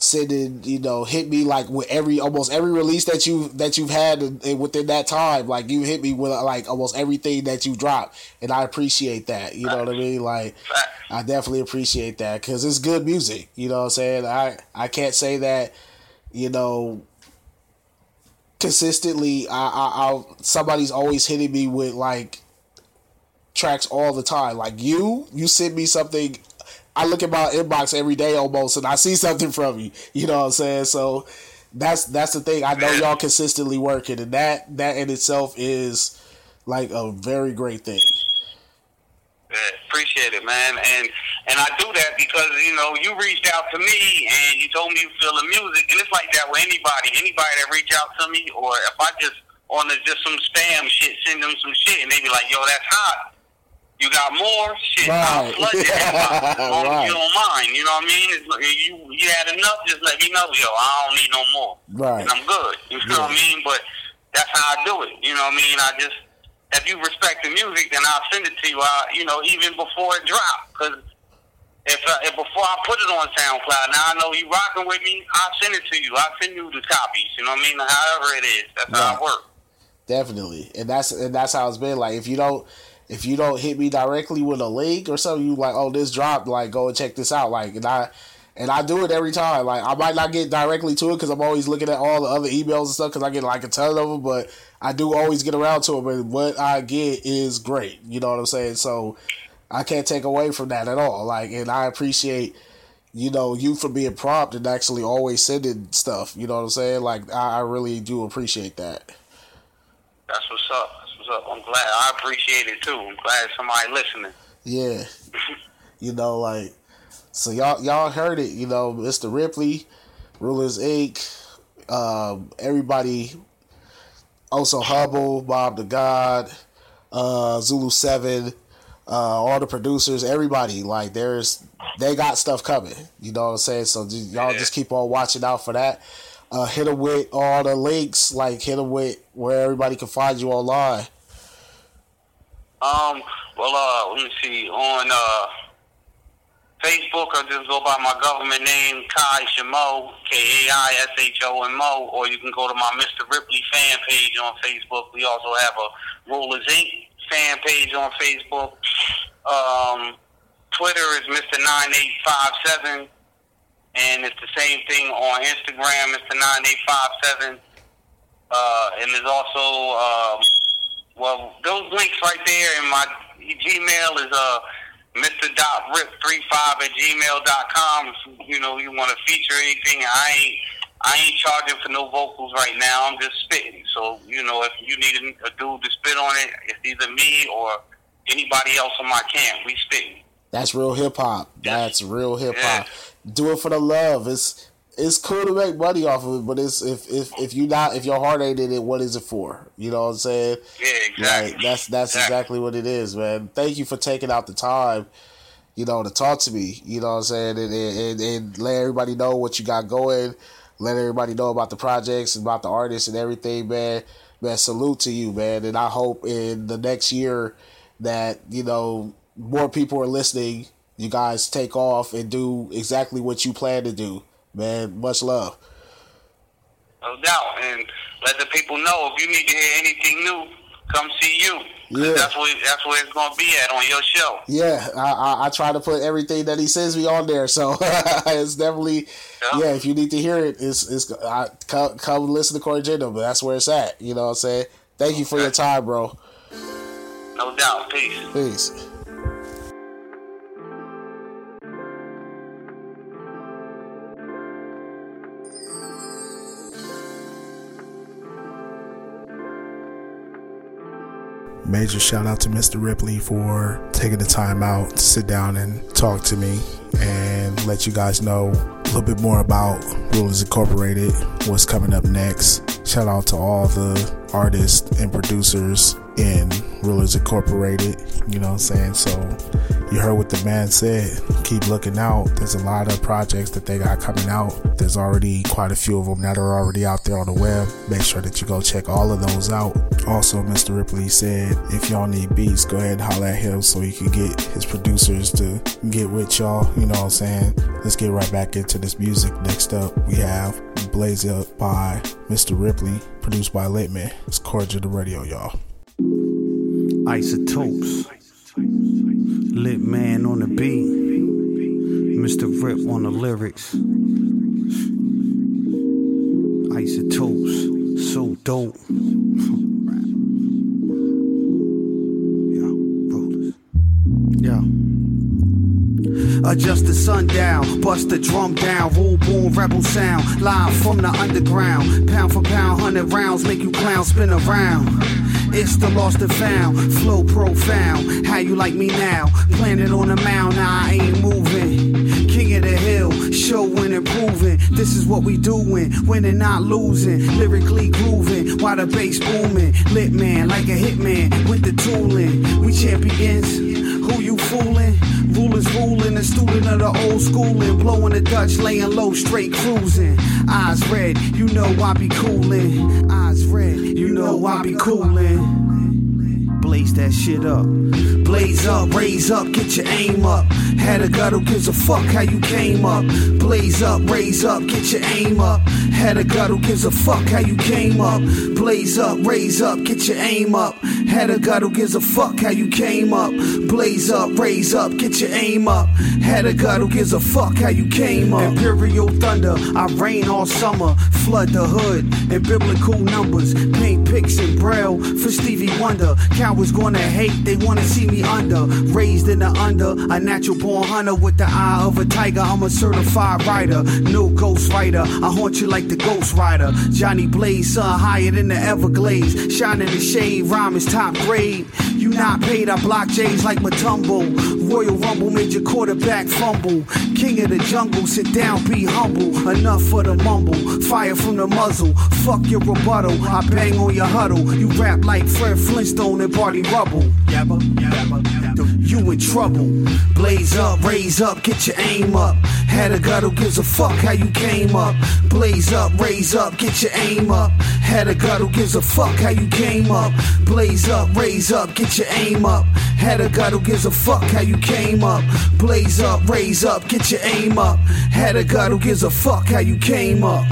sending you know hit me like with every almost every release that you that you've had within that time like you hit me with like almost everything that you drop and i appreciate that you know what i mean? Like i definitely appreciate that because it's good music you know what i'm saying? I i can't say that you know consistently i i I'll, somebody's always hitting me with like tracks all the time. Like you you send me something I look at my inbox every day almost, and I see something from you. You know what I'm saying? So that's that's the thing. I know y'all consistently working, and that that in itself is like a very great thing. Yeah, appreciate it, man. And and I do that because you know you reached out to me and you told me you feel the music, and it's like that with anybody. Anybody that reach out to me, or if I just on the, just some spam shit, send them some shit, and they be like, "Yo, that's hot." You got more shit. I'll Right. flood your inbox as long as Right. you don't mind. You know what I mean? It's, you you had enough, just let me know. Yo, I don't need no more. Right. And I'm good. You know what I mean? But that's how I do it. You know what I mean? I just if you respect the music, then I'll send it to you. I, you know, even before it drop, because if, uh, if before I put it on SoundCloud, now I know you rocking with me. I'll send it to you. I'll send you the copies. You know what I mean? However it is, that's how it works. Definitely, and that's and that's how it's been. Like if you don't if you don't hit me directly with a link or something, you like, oh, this dropped. Like go and check this out. Like and I and I do it every time. Like I might not get directly to it because I'm always looking at all the other emails and stuff because I get like a ton of them, but I do always get around to them. And what I get is great. You know what I'm saying? So I can't take away from that at all. Like and I appreciate. You know, you for being prompt and actually always sending stuff. You know what I'm saying? Like, I, I really do appreciate that. That's what's up. That's what's up. I'm glad. I appreciate it too. I'm glad somebody listening. Yeah. you know, like so y'all y'all heard it, you know, Mr. Ripley, Rulers Inc., um, everybody also Hubble, Mob the God, uh, Zulu Seven, uh, all the producers, everybody, like there's they got stuff coming. You know what I'm saying? So y'all just keep on watching out for that. Uh, hit them with all the links, like hit them with where everybody can find you online. Um. Well, uh, let me see. On uh, Facebook, I just go by my government name, Kai Shomo, K A I S H O M O, or you can go to my Mr. Ripley fan page on Facebook. We also have a Rulers Inc. fan page on Facebook. Um, Twitter is Mr. Nine Eight Five Seven, and it's the same thing on Instagram, Mr. Nine Eight Five Seven. Uh, and there's also um, well, those links right there in my Gmail is uh Mr.Rip35 at gmail.com. You know, you want to feature anything, I ain't I ain't charging for no vocals right now. I'm just spitting. So, you know, if you need a, a dude to spit on it, it's either me or anybody else on my camp. We spitting. That's real hip hop. That's real hip hop. Do it for the love. It's it's cool to make money off of it, but it's if if if you not if your heart ain't in it, what is it for? You know what I'm saying? Yeah, exactly. Like, that's that's exactly what it is, man. Thank you for taking out the time, you know, to talk to me. You know what I'm saying, and and, and, and let everybody know what you got going. Let everybody know about the projects and about the artists and everything, man. Man, salute to you, man. And I hope in the next year that you know more people are listening. You guys take off and do exactly what you plan to do, man. Much love. No doubt. And let the people know if you need to hear anything new, come see you. Yeah. That's where that's where it's gonna be at on your show. Yeah, I, I I try to put everything that he sends me on there, so it's definitely yeah. If you need to hear it, it's it's I, come come listen to Corey Jendo, but that's where it's at. You know what I'm saying? Thank you for your time, bro. No doubt. Peace. Peace. Major shout out to Mr. Ripley for taking the time out to sit down and talk to me and let you guys know a little bit more about Rulers Incorporated, what's coming up next. Shout out to all the artists and producers Rulers Incorporated. You know what I'm saying? So you heard what the man said. Keep looking out. There's a lot of projects that they got coming out. There's already quite a few of them that are already out there on the web. Make sure that you go check all of those out. Also, Mr. Ripley said if y'all need beats, go ahead and holler at him so he can get his producers to get with y'all. You know what I'm saying? Let's get right back into this music. Next up, we have Blaze Up by Mr. Ripley, produced by Litman. It's Cordial the Radio, y'all. Isotopes. Lit man on the beat. Mr. Rip on the lyrics. Isotopes. So dope. Yeah. Adjust the sundown, bust the drum down, rule born rebel sound, live from the underground. Pound for pound, hundred rounds, make you clown spin around. It's the lost and found, flow profound. How you like me now? Planted on the mound, now I ain't moving. King of the hill, showing and proving. This is what we doing, winning, not losing. Lyrically grooving, while the bass booming. Lit man, like a hitman, with the tooling. We champions, who you fooling? Rulers ruling, a student of the old school and blowing the Dutch, laying low, straight cruising. Eyes red, you know I be coolin'. Eyes red, you know I be coolin'. Blaze that shit up. Blaze up, raise up, get your aim up. Had a gut who gives a fuck how you came up. Blaze up, raise up, get your aim up. Had a gut who gives a fuck how you came up. Blaze up, raise up, get your aim up. Had a gut who gives a fuck how you came up. Blaze up, raise up, get your aim up. Had a gut who gives a fuck how you came up. Imperial thunder, I rain all summer. Flood the hood in biblical numbers. Paint pics in braille for Stevie Wonder. Cowards gonna hate, they wanna see me under. Raised in the under, a natural born hunter with the eye of a tiger. I'm a certified writer, no ghost writer. I haunt you like the ghost rider. Johnny Blaze, sun higher than the Everglades. Shining the shade, rhyme is top grade. You not paid, I block J's like Mutombo. Royal Rumble made your quarterback fumble. King of the jungle, sit down, be humble. Enough for the mumble, fire from the muzzle. Fuck your rebuttal, I bang on your huddle. You rap like Fred Flintstone and Barney Rubble. You in trouble. Blaze up, raise up, get your aim up. Had a gut who gives a fuck how you came up. Blaze up, raise up, get your aim up. Had a gut who gives a fuck how you came up. Blaze up, raise up, get your aim up. Had a gut who gives a fuck how you came up. Blaze up, raise up, get your aim up. Had a gut who gives a fuck how you came up.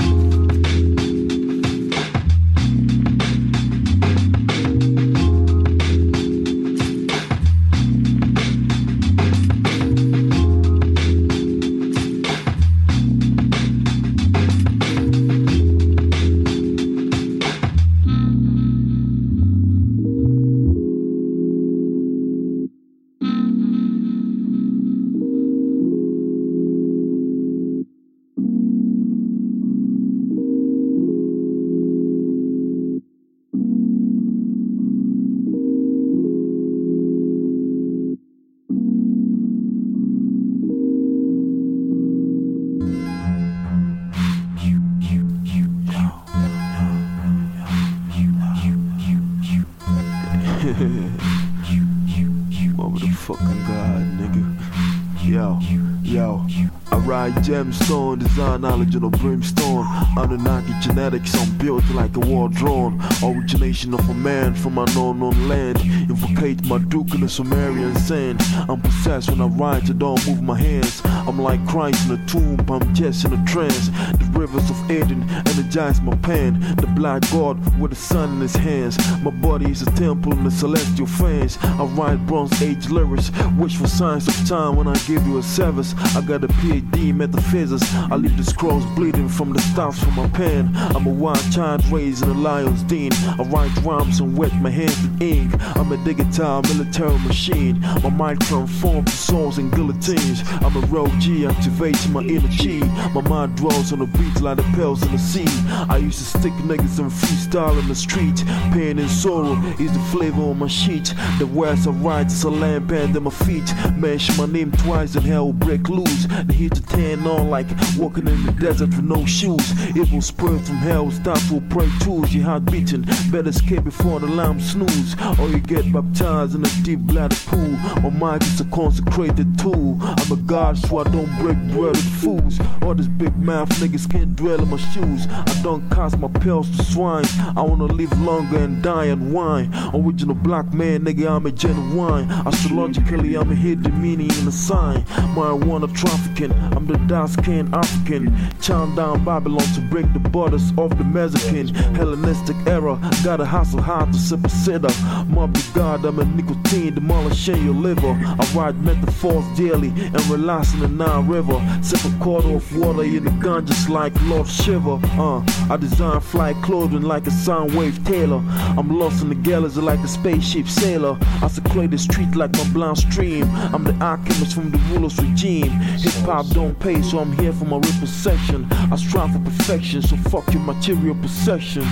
Ride gemstone, design knowledge on a brimstone. Anunnaki genetics, I'm built like a war drone. Origination of a man from an unknown land. Invocate my Duke in the Sumerian sand. I'm possessed when I write, I don't move my hands. I'm like Christ in a tomb, I'm just in a trance. The rivers of Eden energize my pen. The black God with the sun in his hands. My body is a temple in the celestial fans. I write Bronze Age lyrics, wish for signs of time when I give you a service. I got a PhD I leave the scrolls bleeding from the stumps from my pen. I'm a wild child raised in a lion's den. I write rhymes and wet my hands with ink. I'm a digital military machine. My mind transforms to songs and guillotines. I'm a rogue G, activating my inner G. My mind dwells on the beats like the pearls in the sea. I used to stick niggas and freestyle in the street. Pain and sorrow is the flavor on my sheet. The words I write is a lamp under my feet. Mention my name twice and hell break loose. The heat of 10 on like walking in the desert with no shoes. Evil spirit from hell, start to pray tools. Your heart beating, better escape before the lamb snooze. Or you get baptized in a deep bladder pool. My mind is a consecrated tool. I'm a god, so I don't break bread with fools. All these big mouth niggas can't dwell in my shoes. I don't cast my pills to swine. I wanna live longer and die and wine. Original black man, nigga, I'm a genuine. Astrologically, I'm a hidden meaning in the sign. Marijuana trafficking, I'm the dark skinned African. Chowing down Babylon to break the borders of the Mexican. Hellenistic era, gotta hustle hard to sip a cider. Mob the god, I'm a nicotine, demolishing your liver. I ride metaphors daily and relax in the Nile River. Sip a quarter of water in the gun just like Lord Shiva. Uh, I design flight clothing like a sound wave tailor. I'm lost in the galaxy like a spaceship sailor. I secluded the street like my blind stream. I'm the alchemist from the ruler's regime. Hip hop don't pay, so I'm here for my repossession. I strive for perfection, so fuck your material possession.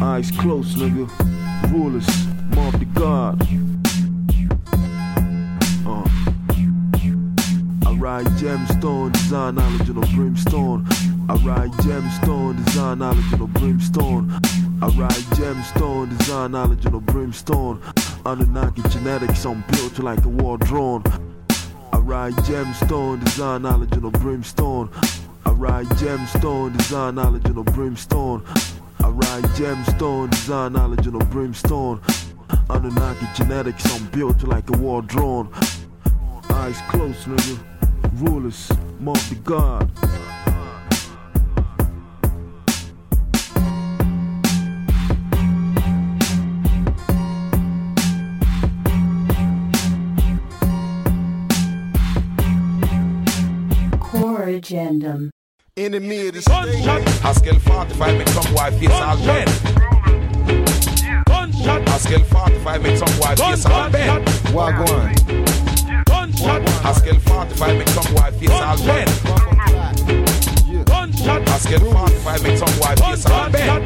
Eyes closed, nigga. Rulers, mob the god. Uh. I ride gemstone, design knowledge a brimstone. I ride gemstone, design knowledge a brimstone. I ride gemstone, design knowledge a brimstone. Anunnaki genetics, I'm built like a war drone. I ride gemstone, design knowledge a brimstone. I ride gemstone, design knowledge a brimstone. I ride gemstone, design knowledge a brimstone. Anunnaki genetics, I'm built like a war drone. Eyes closed, nigga. Rulers, mob the god. Corrigendum. Enemy of the state. Haskell 45 make some white face all bend. Haskell 45 make some white face all bend. Wagwan. Haskell 45 make some white face all bend. Haskell 45 make some white face all bend.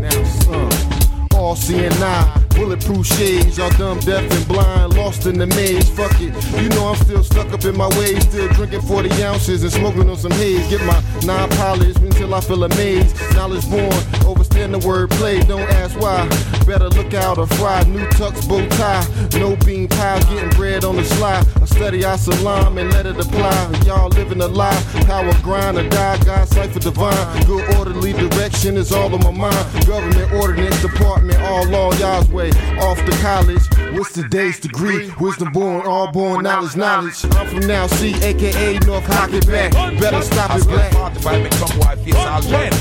Now, uh, all seeing eye, bulletproof shades, y'all dumb, deaf, and blind, lost in the maze. Fuck it, you know I'm still stuck up in my ways, still drinking 40 ounces and smoking on some haze. Get my non polished until I feel amazed. Knowledge born, overstand the word play, don't ask why. Better look out or fry, new tux, bow tie, no bean pie, getting bread on the sly. I study our salam and let it apply. Y'all living a lie, power grind or die, God cipher divine. Good orderly direction is all on my mind. Government ordinance department, all law y'all's way. Off to college, what's today's degree? Wisdom born, all born knowledge, knowledge. I'm from now C, aka North Pocket Back. Better stop it, black. 45 make some white face all bend.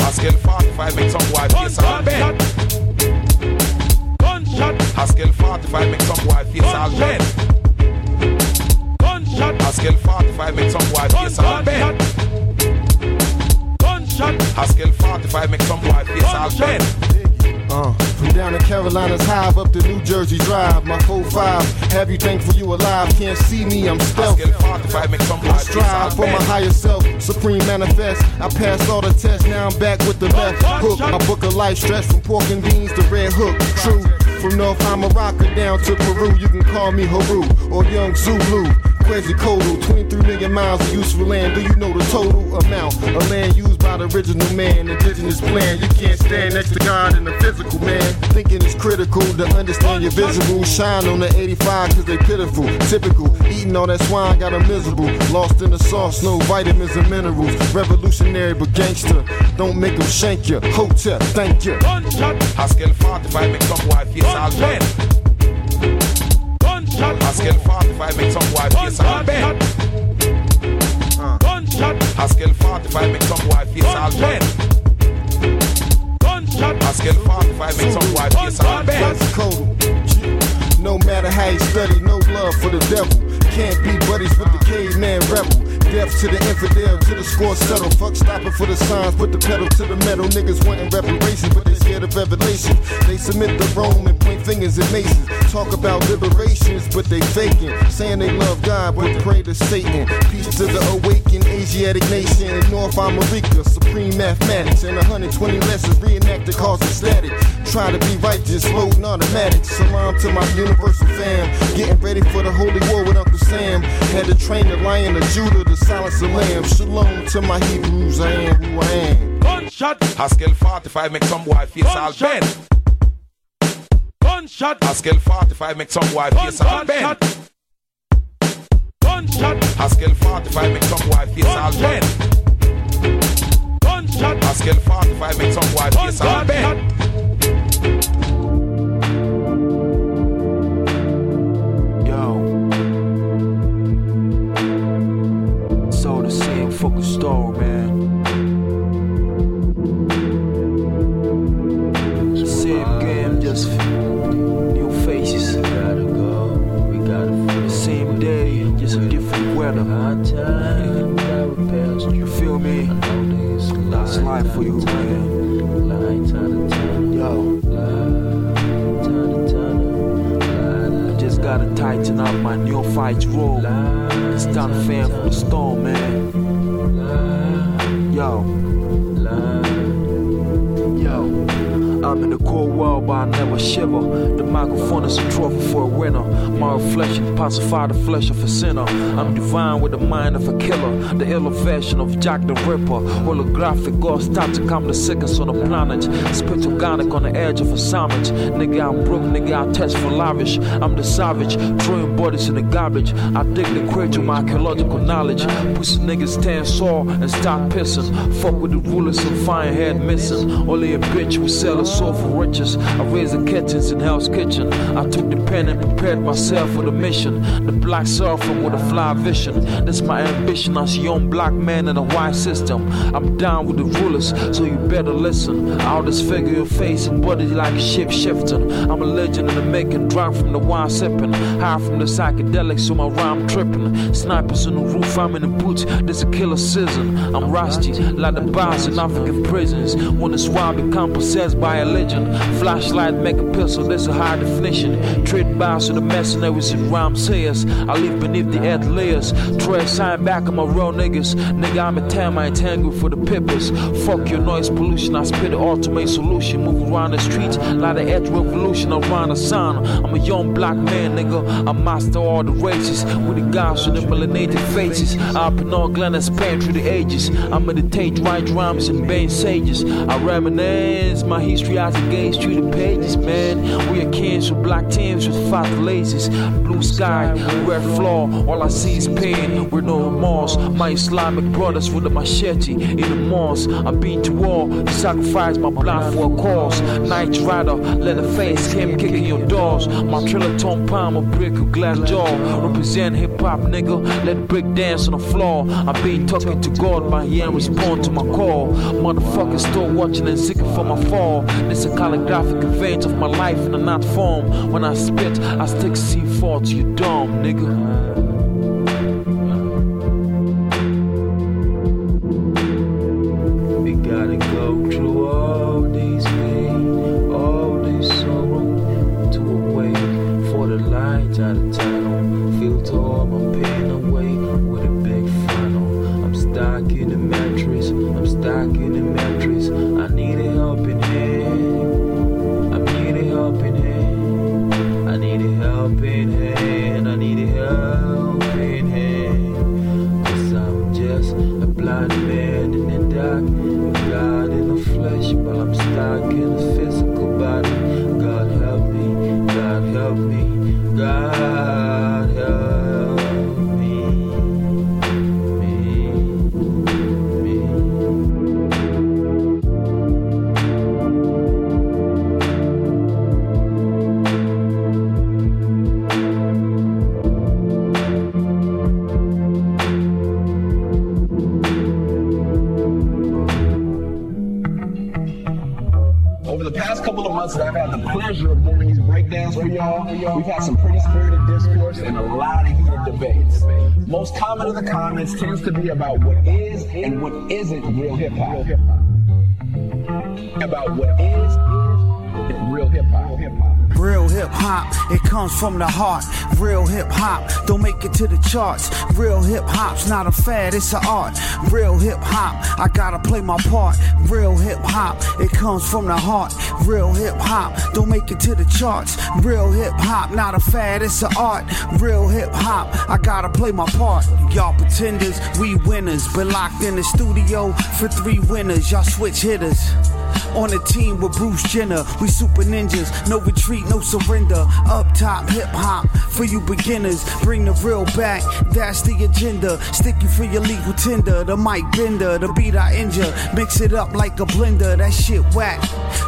Haskell 45 make some white face all bend. Haskell 45 make some white face all bend. Haskell 45 make some white face all bend. Haskell 45 make some white face all bend. Uh, from down in Carolina's Hive up to New Jersey Drive. My 4-5, have you thankful you alive? Can't see me, I'm stealth. Haskell 45 make some I white face all strive for my higher self, supreme manifest. I passed all the tests, now I'm back with the left hook. My book of life stretched from pork and beans to red hook. True, from North I'm a Amaraka down to Peru, you can call me Haru or Young Zulu. Quasi Kodu, 23 million miles of useful land. Do you know the total amount of land used by the original man? Indigenous plan. You can't stand next to God in the physical, man. Thinking it's critical to understand your visible. Shine on the 85 cause they pitiful. Typical. Eating all that swine got 'em miserable. Lost in the sauce, no vitamins and minerals. Revolutionary but gangster. Don't make 'em shank you. Hotep, thank you. Haskell 45 make some white face all bend. 45 make some white face all bend. Haskell 45 make some white face all bend. Haskell 45 make some white face all bend. That's Kodu. No matter how you study, no love for the devil. Can't be buddies with the caveman rebel. Death to the infidel, to the score settle. Fuck stopping for the signs, put the pedal to the metal. Niggas wanting reparations, but they scared of revelation. They submit to Rome and point fingers at Masons. Talk about liberations, but they faking. Saying they love God, but pray to Satan. Peace to the awakened Asiatic nation in North America. Supreme mathematics and 120 lessons reenacted causing static. Try to be righteous, loading automatic. Salam to my universal fam. Getting ready for the holy war with Uncle Sam. Had to train the lion of Judah to silence the lamb. Shalom to my Hebrews, I am who I am. Gunshot. Haskell 45 make some boy face all bend. Gunshot. Haskell 45 make some boy face all bend. Gunshot. Haskell 45 make some boy face all bend. Gunshot. Haskell 45 make some boy face all bend. The same fucking story, man. Same game, just new faces. We gotta go. We gotta. The same day, just a different weather. You feel me? That's life for you, man. Yo. I just gotta tighten up my new fight time to fan from the storm, man. Yo. I'm in the cold world, but I never shiver. The microphone is a trophy for a winner. My reflection pacify the flesh of a sinner. I'm divine with the mind of a killer. The iller version of Jack the Ripper. Holographic ghost start to come the sickest on the planet. Spit organic on the edge of a sandwich. Nigga, I'm broke, nigga, I test for lavish. I'm the savage, throwing bodies in the garbage. I dig the crate with my archaeological knowledge. Pussy niggas stand sore and start pissing. Fuck with the rulers and fine head missing. Only a bitch will sell a for riches. I raised the kittens in Hell's Kitchen. I took the pen and prepared myself for the mission. The black surfer with a fly vision. That's my ambition. I see young black man in a white system. I'm down with the rulers, so you better listen. I'll disfigure your face and body like a ship shifting. I'm a legend in the making, drunk from the wine sipping. High from the psychedelics, so my rhyme tripping. Snipers on the roof, I'm in the boots. There's a killer season. I'm rusty, like the bars in African prisons. When the swab become possessed by a legend. Flashlight make a pistol, there's a high definition. Trade bars to the mercenaries and rhyme sayers. I live beneath the earth layers. Tread sign back on my real niggas. Nigga, I'm a time I tangle for the pippers. Fuck your noise pollution, I spit the ultimate solution. Move around the streets like the earth revolution around the sun. I'm a young black man, nigga. I master all the races with the guys with the melanated faces. Up in all Glen span through the ages. I meditate, write rhymes and bang sages. I reminisce my history as it gaze through the pages, man. We are kings with black teams with fat laces. Blue sky, red floor, all I see is pain We're no remorse. My Islamic brothers with a machete in the mosque. I've been to war sacrifice my blood for a cause. Night rider, let the face him kicking your doors. My trilliton palm a brick your glass jaw. Represent hip hop, nigga. Let break dance on the floor. I've been talking to God, but he ain't respond to my call. Motherfuckers still watching and seeking for my fall. This a calligraphic event of my life in a not form. When I spit, I stick C4 to your dome, nigga. Breakdowns for y'all, we've had some pretty spirited discourse and a lot of heated debates. Most common of the comments tends to be about what is and what isn't real hip hop. About what is. Real hip hop, it comes from the heart. Real hip hop, don't make it to the charts. Real hip hop's not a fad, it's an art. Real hip hop, I gotta play my part. Real hip hop, it comes from the heart. Real hip hop, don't make it to the charts. Real hip hop, not a fad, it's an art. Real hip hop, I gotta play my part. Y'all pretenders, we winners. Been locked in the studio for three winners. Y'all switch hitters. On a team with Bruce Jenner, we super ninjas. No retreat, no surrender. Up top, hip hop for you beginners. Bring the real back, that's the agenda. Stick you for your legal tender. The mic bender, the beat I injure. Mix it up like a blender, that shit whack.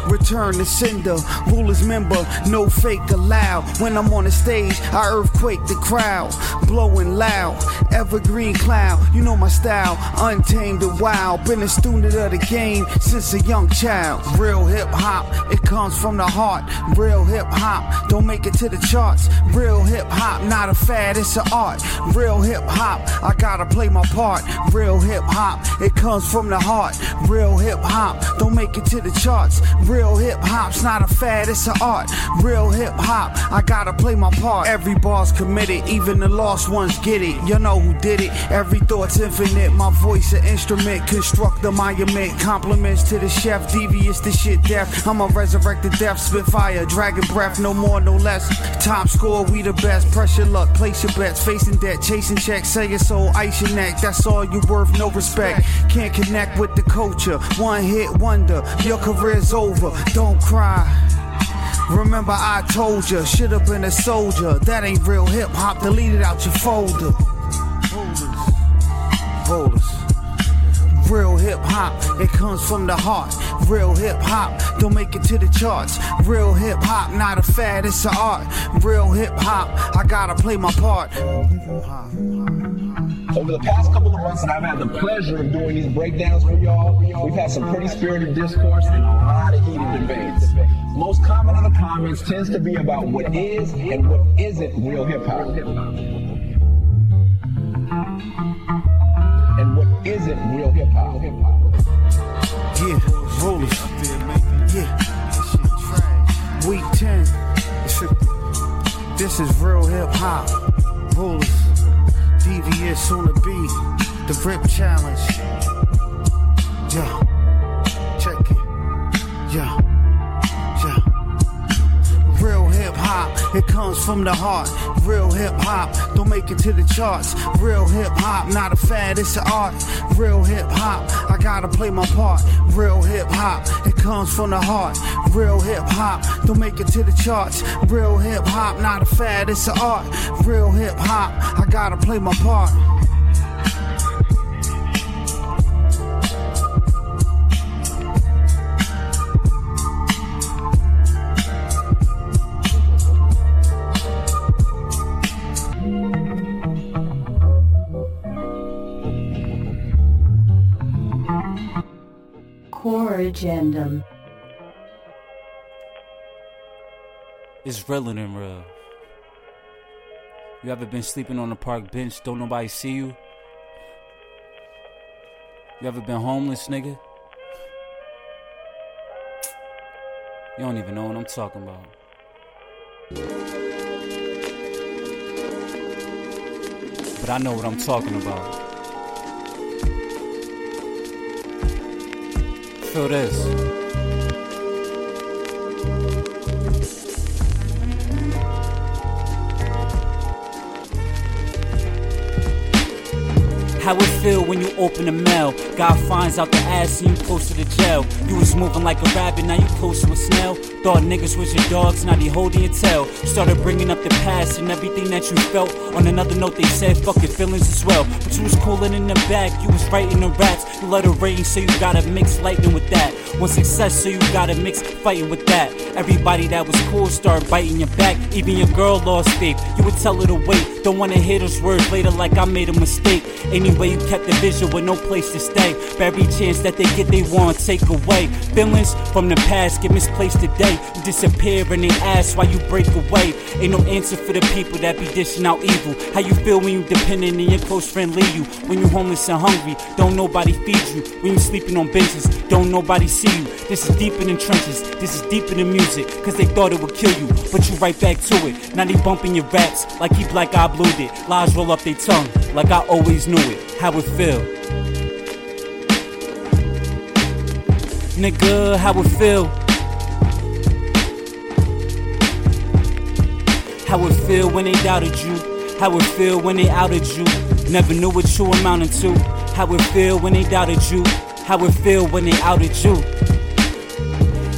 Return to sender, rulers member, no fake allowed. When I'm on the stage, I earthquake the crowd. Blowing loud, evergreen cloud. You know my style, untamed and wild. Been a student of the game since a young child. Real hip hop, it comes from the heart. Real hip hop, don't make it to the charts. Real hip hop, not a fad, it's an art. Real hip hop, I gotta play my part. Real hip hop, it comes from the heart. Real hip hop, don't make it to the charts. Real hip hop's not a fad, it's an art. Real hip hop, I gotta play my part. Every bar's committed, even the lost ones get it. You know who did it. Every thought's infinite, my voice an instrument. Construct the monument. Compliments to the chef, devious the shit death. I'm a resurrected death, spit fire, dragon breath, no more, no less. Top score, we the best. Pressure luck, place your bets. Facing debt, chasing checks, sell your soul, ice your neck. That's all you worth, no respect. Can't connect with the culture. One hit wonder, your career's over. Don't cry. Remember I told you, should've been a soldier. That ain't real hip hop. Delete it out your folder. Real hip hop, it comes from the heart. Real hip hop, don't make it to the charts. Real hip hop, not a fad, it's an art. Real hip hop, I gotta play my part. Over the past couple of months I've had the pleasure of doing these breakdowns for y'all, we've had some pretty spirited discourse and a lot of heated debates. Most common in the comments tends to be about what is and what isn't real hip hop. Isn't real hip hop. Yeah, rollers. Yeah. Week 10. This is real hip hop. Rollers. Devious on the beat. The Rip Challenge. Yeah. It comes from the heart. Real hip hop, don't make it to the charts. Real hip hop, not a fad, it's an art. Real hip hop, I gotta play my part. Real hip hop, it comes from the heart. Real hip hop, don't make it to the charts. Real hip hop, not a fad, it's an art. Real hip hop, I gotta play my part. Agendum. It's realer than real. You ever been sleeping on a park bench, don't nobody see you? You ever been homeless, nigga? You don't even know what I'm talking about. But I know what I'm talking about. Feel How it feel when you open the mail? God finds out the ass and you close to the jail. You was moving like a rabbit, now you close to a snail. Thought niggas was your dogs, now they holding your tail. Started bringing up the past and everything that you felt. On another note, they said fuck your feelings as well. But you was cooling in the back, you was writing the raps. You let it rain, so you gotta mix lightning with that. One success, so you gotta mix fighting with that. Everybody that was cool started biting your back. Even your girl lost faith. You would tell her to wait. Don't wanna hear those words later like I made a mistake. Ain't where you kept the vision with no place to stay. Every chance that they get, they want to take away. Feelings from the past get misplaced today. You disappear and they ask why you break away. Ain't no answer for the people that be dishing out evil. How you feel when you dependent and your close friend leave you? When you homeless and hungry, don't nobody feed you. When you sleeping on benches, don't nobody see you. This is deeper than trenches, this is deeper than music. Cause they thought it would kill you, but you right back to it. Now they bumping your raps like he black eye blued it. Lies roll up their tongue like I always knew it. How it feel? Nigga, how it feel? How it feel when they doubted you? How it feel when they outed you? Never knew what you amounted to. How it feel when they doubted you? How it feel when they outed you?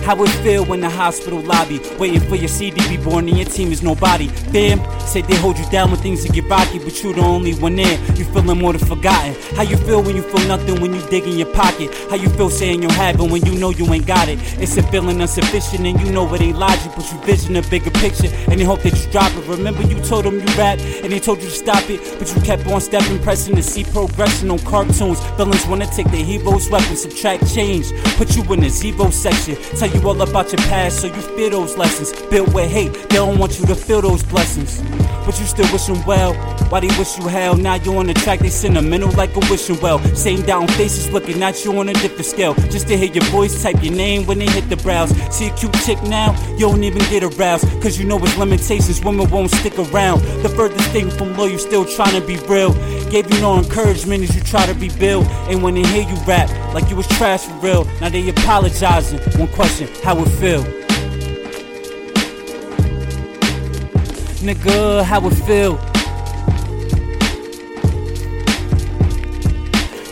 How it feel when the hospital lobby waiting for your CD be born and your team is nobody. Damn, say they hold you down when things get rocky, but you the only one there. You feeling more than forgotten. How you feel when you feel nothing when you dig in your pocket? How you feel saying you'll have it when you know you ain't got it? It's a feeling insufficient and you know it ain't logic, but you vision a bigger picture and they hope that you drop it. Remember you told them you rap and they told you to stop it, but you kept on stepping, pressing to see progression on cartoons. Villains wanna take the hero's weapon, subtract change, put you in the zero section. Tell you all about your past so you feel those lessons. Built with hate, they don't want you to feel those blessings. But you still wishing well. Why they wish you hell? Now you on the track, they sentimental like a wishing well. Same down faces looking at you on a different scale. Just to hear your voice, type your name when they hit the brows. See a cute chick now, you don't even get aroused. Cause you know it's limitations, women won't stick around. The furthest thing from low, you still trying to be real. Gave you no encouragement as you try to rebuild. And when they hear you rap, like you was trash for real, now they apologizing. One question, how it feel? Nigga, how it feel?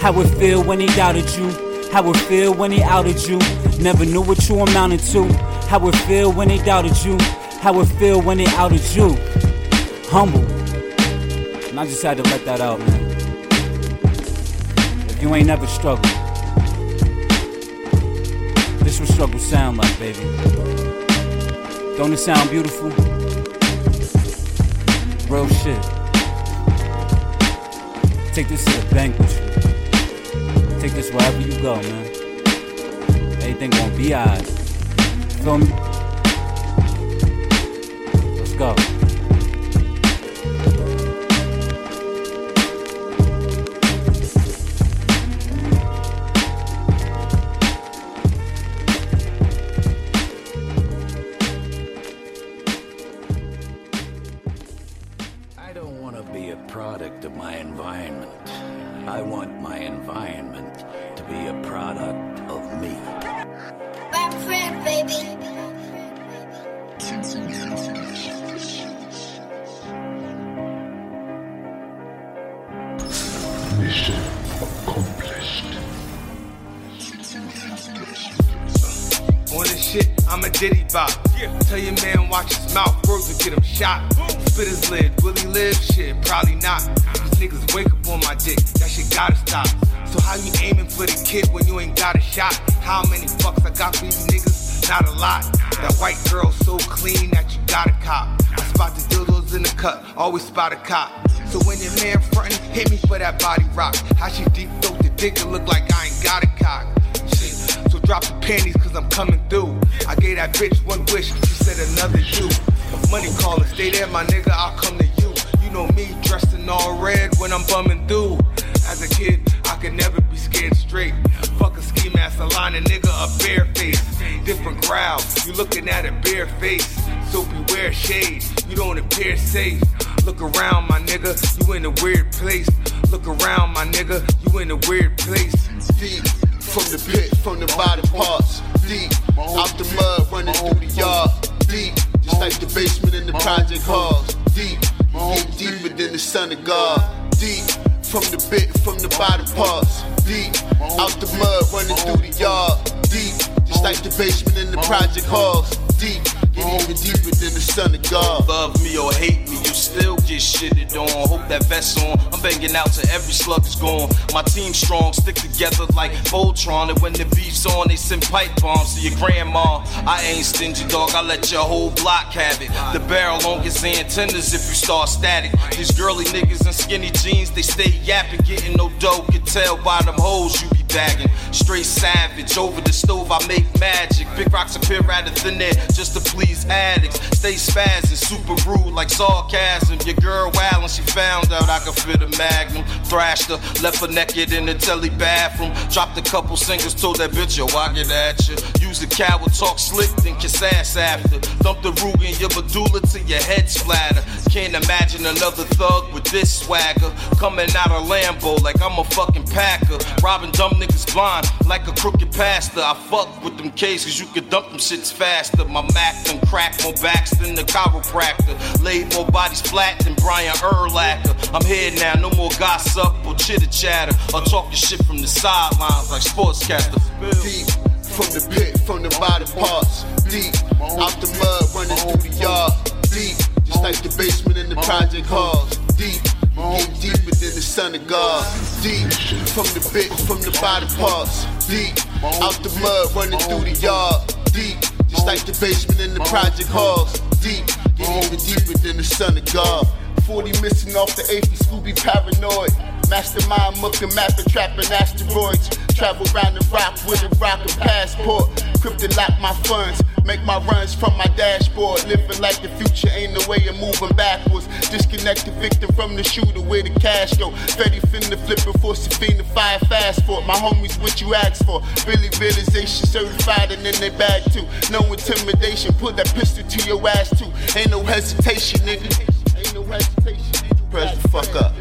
How it feel when he doubted you? How it feel when he outed you? Never knew what you amounted to. How it feel when he doubted you? How it feel when he outed you? Humble. And I just had to let that out, man. If you ain't never struggled, this what struggle sound like, baby. Don't it sound beautiful? Real shit. Take this to the bank with you. Take this wherever you go, man. Everything gonna be alright. Feel me? Let's go. I got for these niggas? Not a lot. That white girl so clean that you got a cop. I spot the dildos in the cut, always spot a cop. So when your man frontin', hit me for that body rock. How she deep throat the dick, it look like I ain't got a cock. Shit, so drop the panties cause I'm coming through. I gave that bitch one wish, she said another. If money calling, stay there, my nigga, I'll come to you. You know me, dressed in all red when I'm bumming through. As a kid, Could never be scared straight. Fuck a ski mask, a line a nigga, a bare face. Different crowd, you looking at a bare face. So beware shade, you don't appear safe. Look around, my nigga, you in a weird place. Look around, my nigga, you in a weird place. Deep from the pit, from the bottom parts. Deep out the mud, running through the yard. Deep, just like the basement in the project halls. Deep, deeper than the son of God. Deep from the bit, from the bottom parts. Deep out the mud, running through the yard. Deep, just like the basement in the project halls. Deep. Even deeper than the son of God. Love me or hate me, you still get shitted on. Hope that vest on. I'm banging out to every slug is gone. My team strong, stick together like Voltron. And when the beef's on, they send pipe bombs to your grandma. I ain't stingy, dog. I let your whole block have it. The barrel on gets antennas if you start static. These girly niggas in skinny jeans, they stay yapping, getting no dough. Can tell by them hoes you be bagging. Straight savage, over the stove I make magic. Big rocks appear out of thin air just to please addicts. Stay spazzing, super rude like sarcasm. Your girl wildin', she found out I could fit a magnum. Thrashed her, left her naked in the telly bathroom. Dropped a couple singles, told that bitch, yo, I get at you. Use a coward, talk slick, then kiss ass after. Dump the rug in your medulla till your head splatter. Can't imagine another thug with this swagger. Coming out of Lambo like I'm a fucking packer. Robbing dumb niggas blind like a crooked pastor. I fuck with them cases, you can dump them shits faster. My Mac done crack more backs than the chiropractor. Laid more bodies flat than Brian Urlacher. I'm here now, no more gossip or chitter chatter. Or talking shit from the sidelines like sportscaster. Deep from the pit, from the bottom parts. Deep out the mud, running through the yard. Deep, just like the basement in the project halls. Deep, get deeper than the son of God. Deep from the pit, from the bottom parts. Deep out the mud, running through the yard. Deep, just like the basement in the project halls. Deep, get even deeper than the son of God. 40 missing off the 80, Scooby paranoid. Mastermind mucking, mapping, trapping asteroids. Travel round the rock with a rock and passport. Crypto lock my funds, make my runs from my dashboard. Living like the future ain't no way of moving backwards. Disconnect the victim from the shooter where the cash go. Fetty finna flip before Safina fire fast for My homies, what you ask for? Really realization certified and in their bag too. No intimidation, put that pistol to your ass too. Ain't no hesitation, nigga. Ain't no hesitation. Press the fuck up.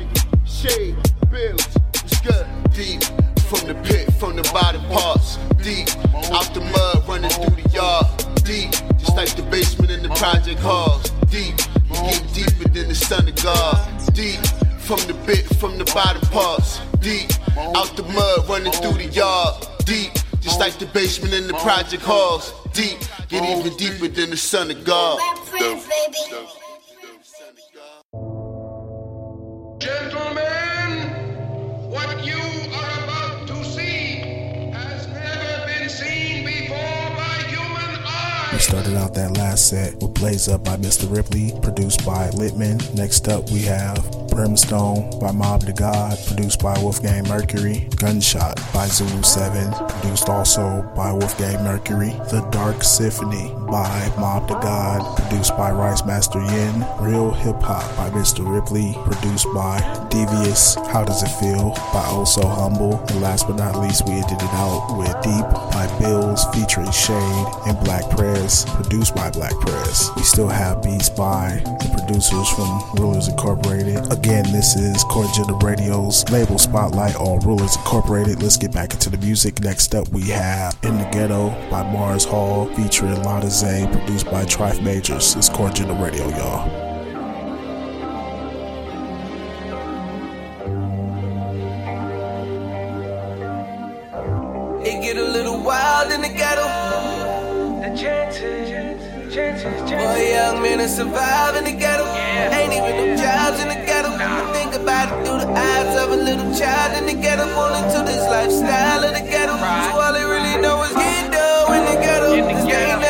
Shade, bills, it's good. Deep from the pit, from the bottom parts. Deep out the mud, running through the yard. Deep, just like the basement in the project halls. Deep, you get deeper than the son of God. Deep from the bit, from the bottom parts. Deep out the mud, running through the yard. Deep, just like the basement in the project halls. Deep, get even deeper than the son of God. Gentle started out that last set with Blaze Up by Mr. Ripley, produced by Litman. Next up, we have Brimstone by Mob the God, produced by Wolfgang Mercury. Gunshot by Zulu 7, produced also by Wolfgang Mercury. The Dark Symphony by Mob the God, produced by Rice Master Yin. Real Hip Hop by Mr. Ripley, produced by Devious. How Does It Feel by oh Also Humble. And last but not least, we ended it out with Deep by Bills featuring Shade and Black Press, produced by Black Press. We still have beats by the producers from Rulers Incorporated. Again, this is Agenda Radio's label spotlight on Rulers Incorporated. Let's get back into the music. Next up, we have In the Ghetto by Mars Hall featuring Lana Zay, produced by Trife Majors. It's Agenda Radio, y'all. Chances, For a young man to survive in the ghetto. Ain't even no jobs in the ghetto. Think about it through the eyes of a little child in the ghetto. Born into this lifestyle of the ghetto. So all they really know is get dough in the ghetto. Cause they ain't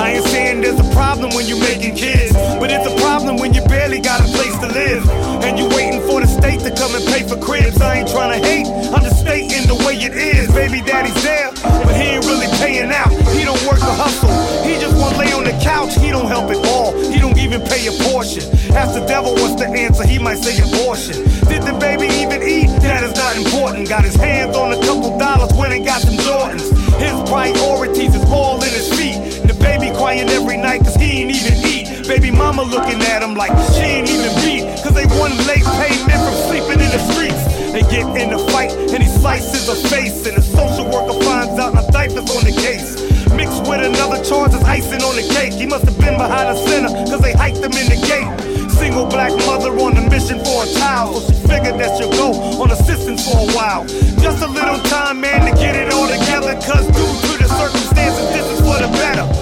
I ain't saying there's a problem when you're making kids, but it's a problem when you barely got a place to live. And you're waiting for the state to come and pay for cribs. I ain't trying to hate, I'm just stating the way it is. Baby daddy's there, but he ain't really paying out. He don't work or hustle. He just wanna lay on the couch, he don't help at all. He don't even pay a portion. Ask the devil what's the answer, he might say abortion. Did the baby even eat? That is not important. Got his hands on a couple dollars, went and got them Jordans. His priorities is all in his feet. Baby crying every night cause he ain't even eat. Baby mama looking at him like she ain't even beat. Cause they want late payment from sleeping in the streets. They get in a fight and he slices her face. And the social worker finds out my diaper's on the case mixed with another charge is icing on the cake. He must have been behind a center, cause they hiked him in the gate. Single black mother on a mission for a child, so she figured that she'll go on assistance for a while. Just a little time, man, to get it all together, cause due to the circumstances, this is for the better.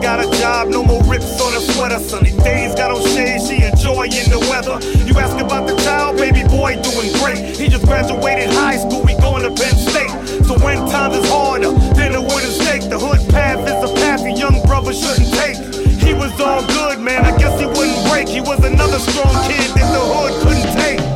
Got a job, no more rips on her sweater. Sunny days got on shade, she enjoying the weather. You ask about the child, baby boy doing great. He just graduated high school, we going to Penn State. So when times is harder than a wooden stake, the hood path is a path a young brother shouldn't take. He was all good, man. I guess he wouldn't break. He was another strong kid that the hood couldn't take.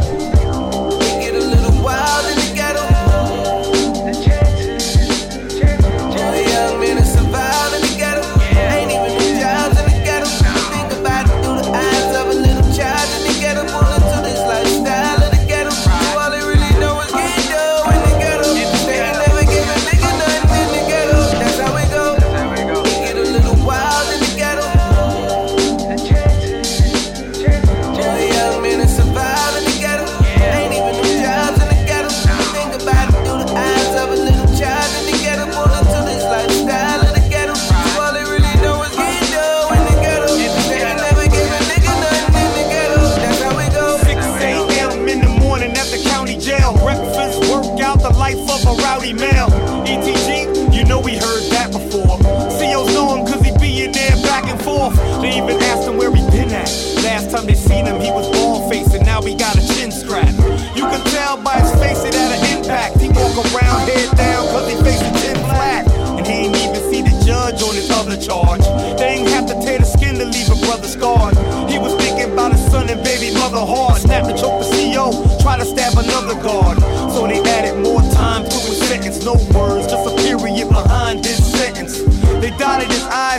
Charge. They ain't have to tear the skin to leave a brother scarred. He was thinking about his son and baby mother hard. Snap and choke the CO, try to stab another guard. So they added more time to his sentence. No words, just a period behind his sentence. They dotted his I's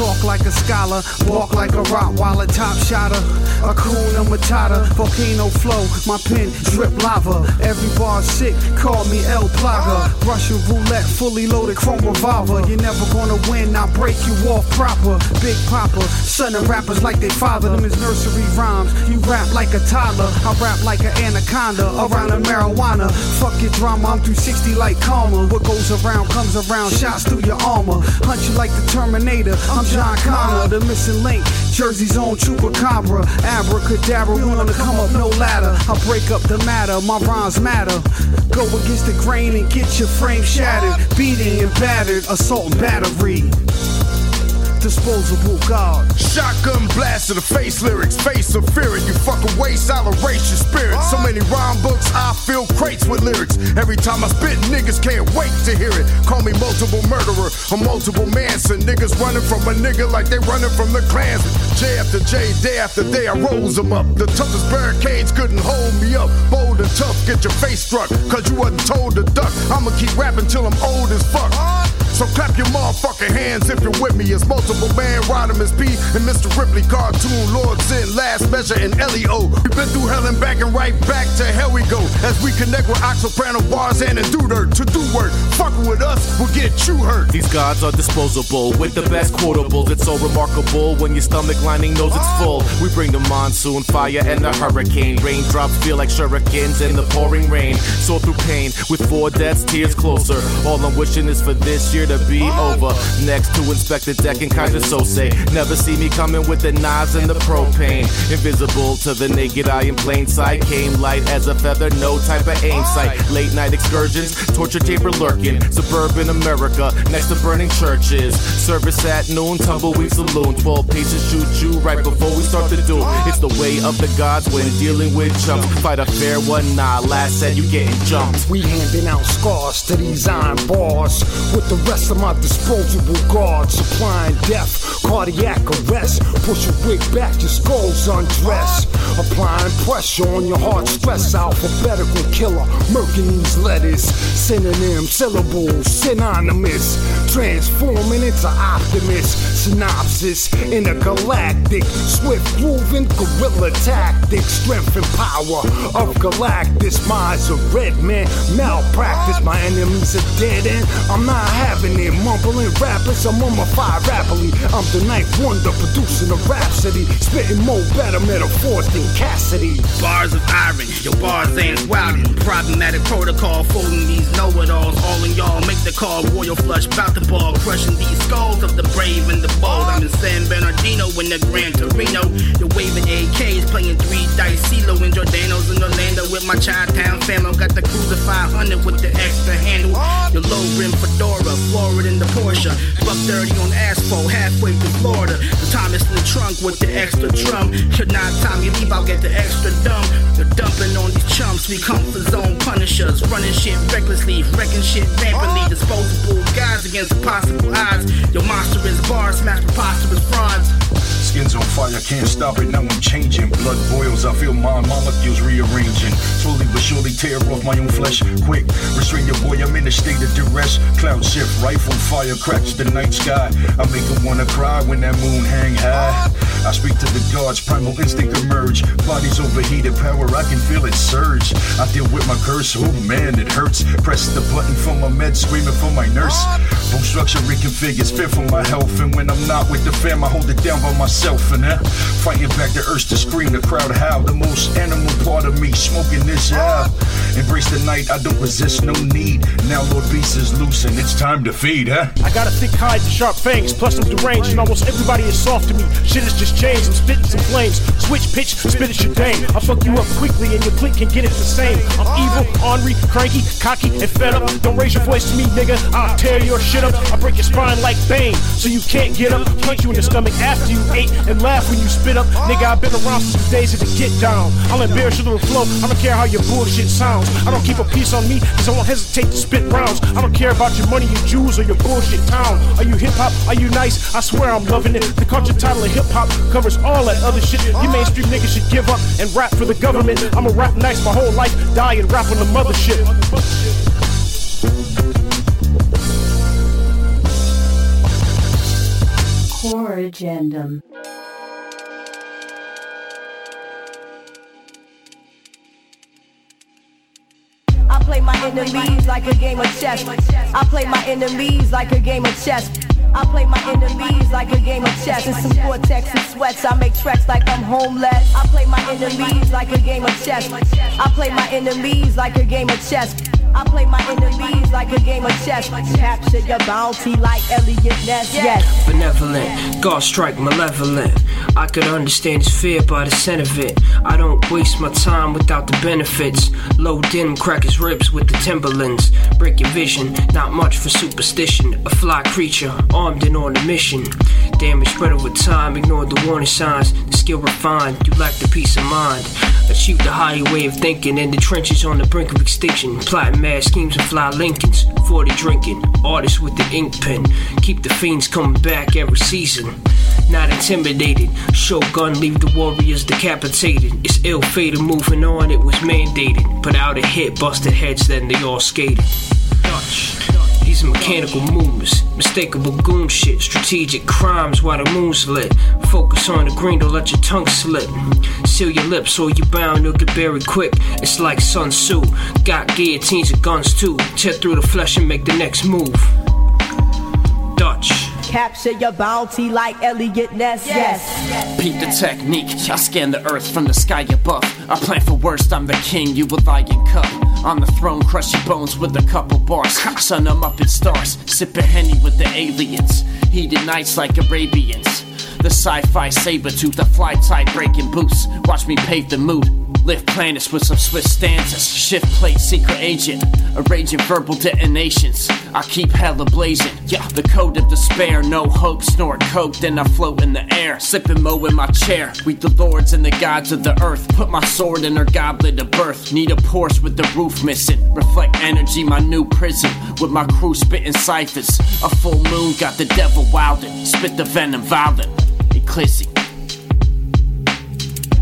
talk like a scholar, walk like a rock, Rottweiler, top shotter, a Kuna Matata, volcano flow, my pen drip lava. Every bar sick, call me El Plaga. Russian roulette, fully loaded chrome revolver. You're never gonna win, I break you off proper. Big Papa, son of rappers like they father. Them is nursery rhymes. You rap like a toddler, I rap like an anaconda around a marijuana. Fuck your drama, I'm 360 like karma. What goes around comes around, shots through your armor. Hunt you like the Terminator. I'm John Connor, the missing link. Jersey's own chupacabra. Abracadabra, we wanna come up no ladder. I break up the matter, my rhymes matter. Go against the grain and get your frame shattered. Beating and battered, assault and battery. Disposable God. Shotgun blast to the face lyrics, face of fear. You fucking waste, I'll erase your spirit. So many rhyme books, I fill crates with lyrics. Every time I spit, niggas can't wait to hear it. Call me multiple murderer, a multiple Manson. Niggas running from a nigga like they running from the clans. J after J, day after day, I rose them up. The toughest barricades couldn't hold me up. Bold and tough, get your face struck, cause you wasn't told to duck. I'ma keep rapping till I'm old as fuck. So clap your motherfucking hands if you're with me. It's multiple man, Rodimus P, and Mr. Ripley, cartoon, Lord Sin, Last Measure, and Leo. We've been through hell and back and right back to hell we go. As we connect with Oxoprano bars and do dirt to do work. Fucking with us will get you hurt. These gods are disposable with the best quotables. It's so remarkable when your stomach lining knows it's full. We bring the monsoon, fire, and the hurricane. Raindrops feel like shurikens in the pouring rain. So through pain with four deaths, tears closer. All I'm wishing is for this year to be over. Next to inspect the deck and kinda so say. Never see me coming with the knives and the propane. Invisible to the naked eye in plain sight. Came light as a feather, no type of aim sight. Late night excursions, torture chamber lurking. Suburban America, next to burning churches. Service at noon, tumbleweed saloon. 12 paces shoot you right before we start to do. It's the way of the gods when dealing with chumps. Fight a fair one, nah. Last said you getting jumped. We handing out scars to these iron bars with the rest of my disposable guards, supplying death, cardiac arrest. Push your wig back, your skull's undressed. Applying pressure on your heart, stress alphabetical killer. Murking these letters, synonym, syllables, synonymous. Transforming into optimist, synopsis in a galactic, swift moving guerrilla tactic, strength and power of Galactus. Minds of red man, malpractice. My enemies are dead end. I'm not having it. Mumbling rappers, I'm on my mummified rapidly. I'm the ninth wonder, producing a rhapsody, spitting more better metaphors than Cassidy. Bars of iron, your bars ain't wildin'. Problematic protocol, folding these know-it-alls. All in y'all make the call. Royal flush, bout the ball, crushing these skulls of the brave and the bold. I'm in San Bernardino in the Gran Torino. You're waving AKs, playing three dice, CeeLo and Jordanos in Orlando with my Chi-Town family. Got the Cruiser 500 with the extra handle. Your low rim fedora, Florida in the Porsche. Buck 30 on asphalt, halfway to Florida. The Thomas in the trunk with the extra drum. Should not time you leave, I'll get the extra dumb. You're dumping on these chumps, we comfort zone punishers. Running shit recklessly, wrecking shit rampantly. Disposable guys against possible odds. Your monster is bar, smash preposterous frauds. Skin's on fire, can't stop it, now I'm changing. Blood boils, I feel my molecules rearranging. Slowly but surely tear off my own flesh. Quick, restrain your boy, I'm in a state of duress. Cloud shift, rifle fire cracks the night sky. I make him wanna cry when that moon hang high. I speak to the gods, primal instinct emerge. Body's overheated, power, I can feel it surge. I deal with my curse, oh man, it hurts. Press the button for my meds, screaming for my nurse. Bone structure reconfigures, fit for my health. And when I'm not with the fam, I hold it down by myself. And uh, fighting back the urge to scream, the crowd howl. The most animal part of me, smoking this out. Embrace the night, I don't resist, no need. Now Lord Beast is loose and it's time to feed, huh? I got a thick hide and sharp fangs, plus I'm deranged, and almost everybody is soft to me. Shit has just changed, I'm spitting some flames. Switch pitch, spit it your dame. I fuck you up quickly, and your clique can get it the same. I'm evil, ornery, cranky, cocky, and fed up. Don't raise your voice to me, nigga. I'll tear your shit up. I break your spine like Bane, so you can't get up. Punch you in the stomach after you ate, and laugh when you spit up. Nigga, I've been around since the days of the get down. I'll embarrass your little flow. I don't care how your bullshit sounds. I don't keep a piece on me, cause I won't hesitate to spit rounds. I don't care about your money, your jewels, or your bullshit town. Are you hip hop? Are you nice? I swear I'm loving it. The culture title of hip hop covers all that other shit. You mainstream niggas should give up and rap for the government. I'ma rap nice my whole life, die and rap on the mothership. Core Agendum. I play my enemies like a game of chess. I play my enemies like a game of chess. I play my enemies like a game of chess. In some cortex and sweats, I make tracks like I'm homeless. I play my enemies like a game of chess. I play my enemies like a game of chess. I play my enemies like a game of chess. Capture your bounty like Eliot Ness. Yes. Benevolent, God strike malevolent. I could understand his fear by the scent of it. I don't waste my time without the benefits. Low denim crack his ribs with the Timberlands. Break your vision, not much for superstition. A fly creature, armed and on a mission. Damage spread over time, ignore the warning signs. The skill refined, you lack the peace of mind. Achieve the higher way of thinking in the trenches on the brink of extinction. Plotting mad schemes and fly Lincolns. 40 drinking, artists with the ink pen. Keep the fiends coming back every season. Not intimidated, Shogun leave the warriors decapitated. It's ill fated, moving on, it was mandated. Put out a hit, busted heads, then they all skated. Dutch. These are mechanical movements, mistakable goon shit, strategic crimes while the moon's lit. Focus on the green, don't let your tongue slip. Seal your lips or you're bound, you'll get buried quick. It's like Sun Tzu, got guillotines and guns too. Tear through the flesh and make the next move. Dutch. Capture your bounty like Eliot Ness. Yes. Beat the technique. I scan the earth from the sky above. I plan for worst, I'm the king, you will lie in cup. On the throne, crush your bones with a couple bars. Sun, I'm up in stars, sipping Henny with the aliens. Heated nights like Arabians. The sci-fi saber tooth, the fly tight breaking boots. Watch me pave the mood. Lift planets with some Swiss stanzas. Shift plate, secret agent. Arranging verbal detonations. I keep hella blazing. Yeah, the code of despair. No hope. Snort coke, then I float in the air. Sipping mo in my chair. We the lords and the gods of the earth. Put my sword in her goblet of birth. Need a Porsche with the roof missing. Reflect energy, my new prison. With my crew spitting ciphers. A full moon got the devil wildin'. Spit the venom violent. Eclipsing.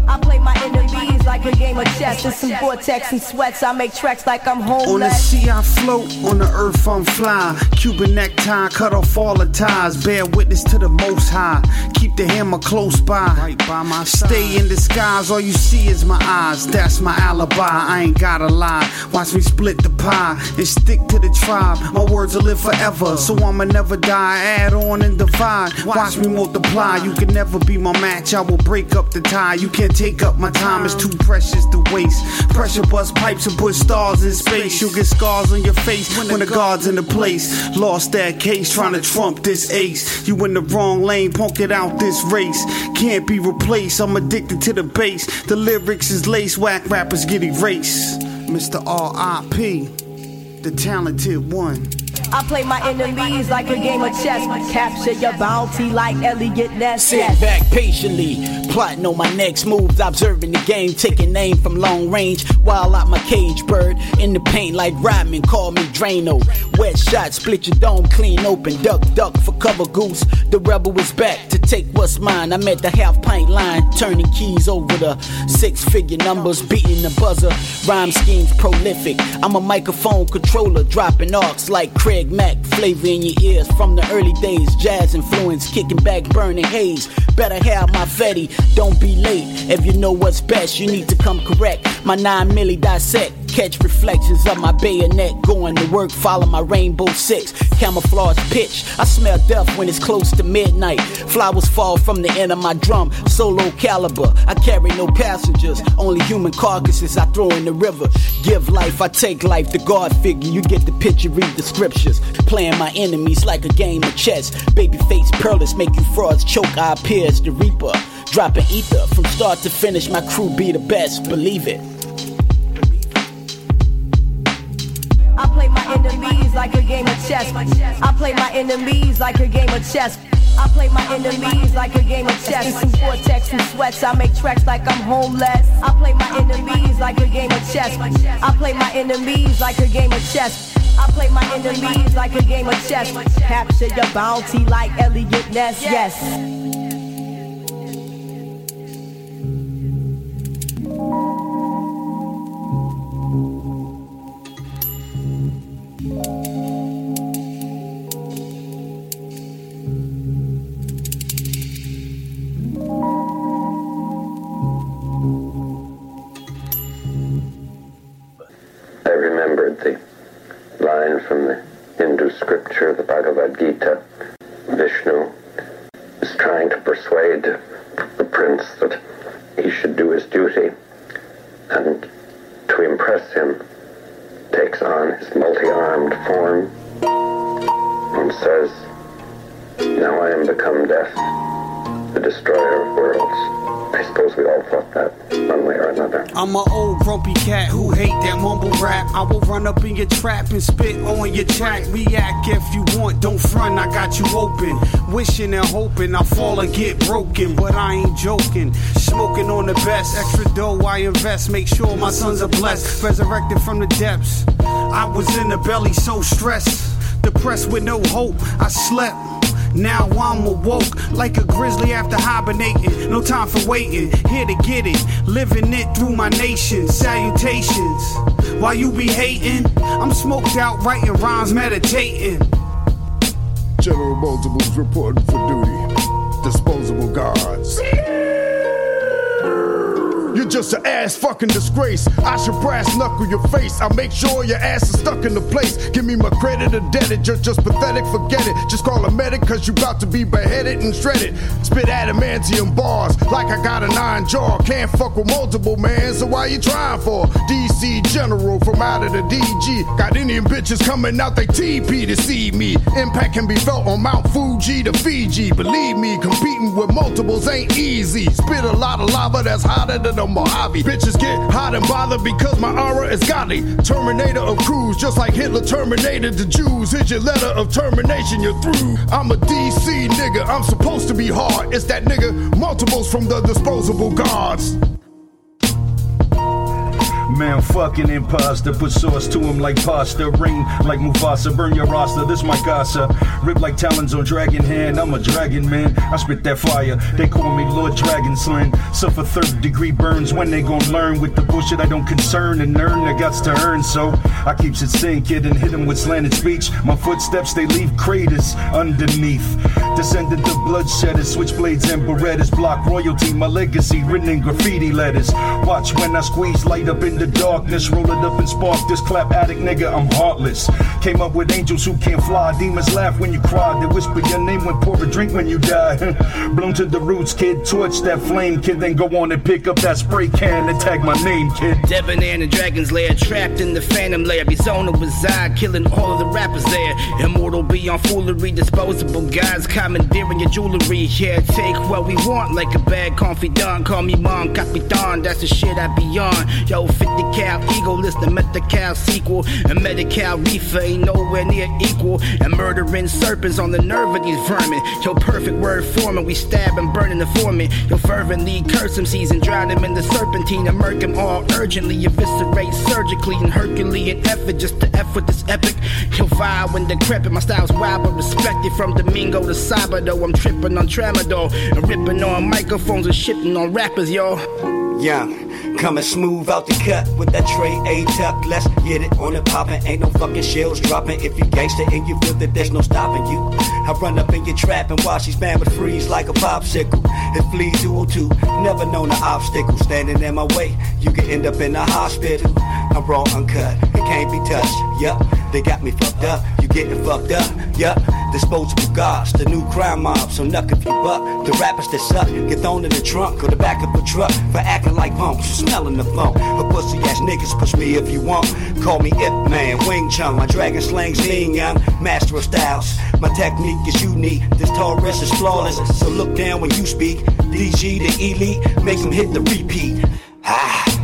I play my enemies like a game of chess. With some vortex and sweats, I make tracks like I'm homeless. On the sea I float, on the earth I'm fly. Cuban necktie, cut off all the ties. Bear witness to the most high. Keep the hammer close by. Right by my side. Stay in disguise, all you see is my eyes. That's my alibi, I ain't gotta lie. Watch me split the pie and stick to the tribe. My words will live forever, so I'ma never die. Add on and divide. Watch me multiply. You can never be my match, I will break up the tie. You can't take up my time, it's too precious to waste. Pressure bust pipes and put stars in space. You'll get scars on your face when the guard's in the place. Lost that case trying to trump this ace. You in the wrong lane, punk it out this race. Can't be replaced, I'm addicted to the bass. The lyrics is lace, whack rappers get erased. Mr. R.I.P., the talented one. I play my enemies like a game of chess. Capture your bounty like Eliot Ness. Sit back patiently, plotting on my next moves, observing the game, taking aim from long range, while out my cage bird in the paint like Rodman, call me Drano. Wet shot, split your dome clean open, duck, duck for cover goose. The rebel is back to take what's mine. I'm at the half pint line, turning keys over the six figure numbers, beating the buzzer. Rhyme schemes prolific. I'm a microphone controller, dropping arcs like Craig Mack, flavor in your ears from the early days. Jazz influence, kicking back, burning haze. Better have my Fetty, don't be late. If you know what's best, you need to come correct. My 9 milli dissect, catch reflections of my bayonet. Going to work, follow my rainbow six. Camouflage pitch, I smell death when it's close to midnight. Flowers fall from the end of my drum, solo caliber. I carry no passengers, only human carcasses I throw in the river. Give life, I take life, the God figure. You get the picture, read the scriptures. Playing my enemies like a game of chess. Babyface pearlers make you frauds choke our peers, the reaper. Dropping ether from start to finish, my crew be the best, believe it. I play my enemies like a game of chess. I play my enemies like a game of chess. I play my enemies like a game of chess. In some vortex and sweats, I make tracks like I'm homeless. I play my enemies like a game of chess. I play my enemies like a game of chess. I play my enemies like a game of chess. Capture your bounty like Eliot Ness. Yes. Trap and spit on your track. React if you want, don't front. I got you open, wishing and hoping I fall and get broken, but I ain't joking. Smoking on the best, extra dough I invest. Make sure my sons are blessed, resurrected from the depths. I was in the belly so stressed, depressed with no hope. I slept. Now I'm awoke like a grizzly after hibernating. No time for waiting, here to get it. Living it through my nation. Salutations. While you be hating, I'm smoked out writing rhymes, meditating. General Multiples reporting for duty. Disposable guards. You're just an ass fucking disgrace. I should brass knuckle your face. I make sure your ass is stuck in the place. Give me my credit indebted. You're just pathetic, forget it. Just call a medic, cause you about to be beheaded and shredded. Spit adamantium bars like I got a nine jaw. Can't fuck with multiple man, so why you trying for? DC General from out of the DG. Got Indian bitches coming out they TP to see me. Impact can be felt on Mount Fuji to Fiji. Believe me, competing with multiples ain't easy. Spit a lot of lava that's hotter than a Mojave. Bitches get hot and bothered because my aura is godly. Terminator of crews, just like Hitler terminated the Jews. Here's your letter of termination, you're through. I'm a DC nigga, I'm supposed to be hard. It's that nigga, multiples from the disposable gods. Man, fucking imposter. Put sauce to him like pasta. Ring like Mufasa. Burn your roster. This my casa. Rip like talons on dragon hand. I'm a dragon man. I spit that fire. They call me Lord Dragon Slang. Suffer third degree burns when they gon' learn with the bullshit I don't concern and earn the guts to earn. So I keeps it sinking and hit 'em with slanted speech. My footsteps they leave craters underneath. Descendant of bloodshedders, switchblades and berettas. Block royalty, my legacy written in graffiti letters. Watch when I squeeze light up in the darkness. Roll it up and spark this clap addict nigga, I'm heartless. Came up with angels who can't fly. Demons laugh when you cry. They whisper your name when pour a drink when you die. Blown to the roots, kid. Torch that flame, kid. Then go on and pick up that spray can and tag my name, kid. Debonair and the dragon's lair, trapped in the phantom lair. Arizona reside, killing all of the rappers there. Immortal beyond foolery, disposable guys commandeering your jewelry. Yeah, take what we want like a bad confidant. Call me Mon Capitan, that's the shit I be on. Yo, 50 cal ego, list the Medi-Cal sequel. And Medi-Cal reefer ain't nowhere near equal. And murdering serpents on the nerve of these vermin. Yo, perfect word forming, we stab and burn in the foreman. Yo, fervently curse him, season, drown him in the serpentine. And murk him all urgently, eviscerate surgically. And Herculean effort just to F with this epic. Yo, vibe when decrepit, my style's wild but respected. From Domingo to Sabado, I'm tripping on Tramadol. And ripping on microphones and shitting on rappers, yo. Young, coming smooth out the cut with that tray A tuck. Let's get it on the poppin'. Ain't no fucking shells dropping. If you gangster and you feel that there's no stopping you, I run up in your trap and watch these bambas freeze like a popsicle. And flee 202, never known an obstacle standing in my way. You can end up in a hospital. I'm raw, uncut, it can't be touched. Yup, they got me fucked up. You getting fucked up. Yup, disposable gods, the new crime mob. So knuck if you buck. The rappers that suck get thrown in the trunk or the back of a truck for acting like punks, smelling the funk. But pussy ass niggas push me if you want. Call me Ip Man, Wing Chun. My dragon slang's young master of styles. My technique is unique. This tall Taurus is flawless. So look down when you speak. DG the elite, make them hit the repeat. Ah.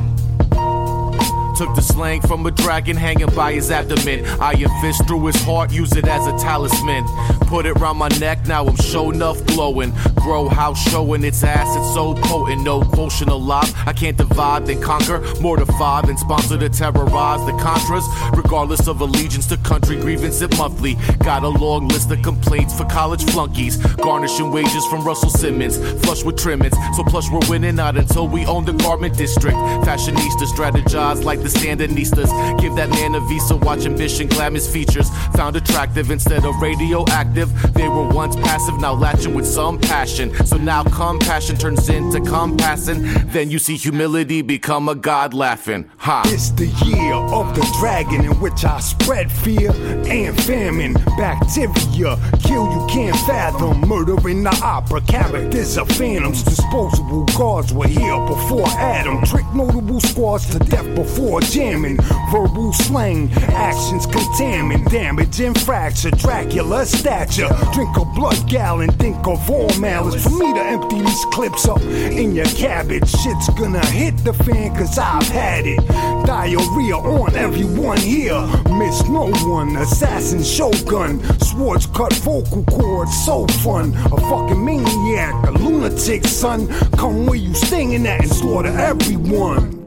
Took the slang from a dragon hanging by his abdomen. Iron fist through his heart, use it as a talisman. Put it round my neck, now I'm show enough glowing. Grow house showing its ass, it's so potent. No quotient alive. I can't divide, then conquer. Mortify, then sponsor to terrorize the Contras. Regardless of allegiance to country, grievance at monthly. Got a long list of complaints for college flunkies. Garnishing wages from Russell Simmons. Flush with trimmings, so plush we're winning out until we own the garment district. Fashionista strategize like the Sandinistas. Give that man a visa, watch ambition, glam his features. Found attractive instead of radioactive. They were once passive, now latching with some passion. So now compassion turns into compassing. Then you see humility become a god laughing. Ha! It's the year of the dragon in which I spread fear and famine. Bacteria kill you can't fathom. Murder in the opera. Characters are phantoms. Disposable Gods were here before Adam. Trick notable squads to death before jamming. Verbal slang, actions contaminate, damage and fracture. Dracula stature. Drink a blood gallon, think of all malice. For me to empty these clips up in your cabbage. Shit's gonna hit the fan cause I've had it. Diarrhea on everyone here. Miss no one. Assassin shogun. Swords cut vocal cords. So fun. A fucking maniac. A lunatic son. Come where you stinging at and slaughter everyone.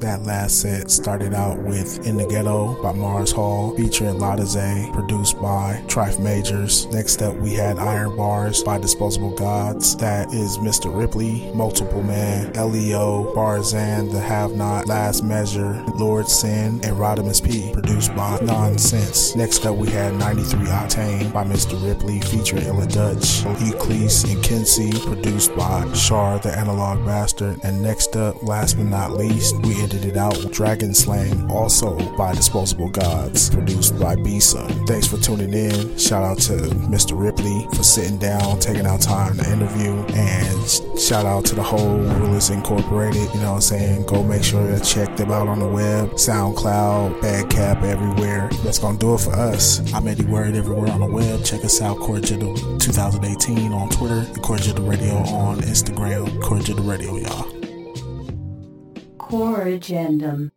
That last set started out with In the Ghetto by Mars Hall, featuring Lotta Zay, produced by Trife Majors. Next up, we had Iron Bars by Disposable Gods. That is Mr. Ripley, Multiple Man, LEO, Barzan, The Have Not, Last Measure, Lord Sin, and Rodimus P, produced by Nonsense. Next up, we had 93 Octane by Mr. Ripley, featuring Illa Dutch, Euclise, and Kinsey, produced by Shar, the Analog Bastard. And next up, last but not least, we ended it out with Dragon Slang, also by Disposable Gods, produced by B Sun. Thanks for tuning in. Shout out to Mr. Ripley for sitting down, taking out time to interview, and shout out to the whole Rulers Incorporated. You know what I'm saying? Go make sure to check them out on the web, SoundCloud, Bandcamp, everywhere. That's gonna do it for us. I'm Eddie Word everywhere on the web. Check us out, Cordial 2018 on Twitter, Cordial Radio on Instagram, Cordial Radio, y'all. Core Agendum.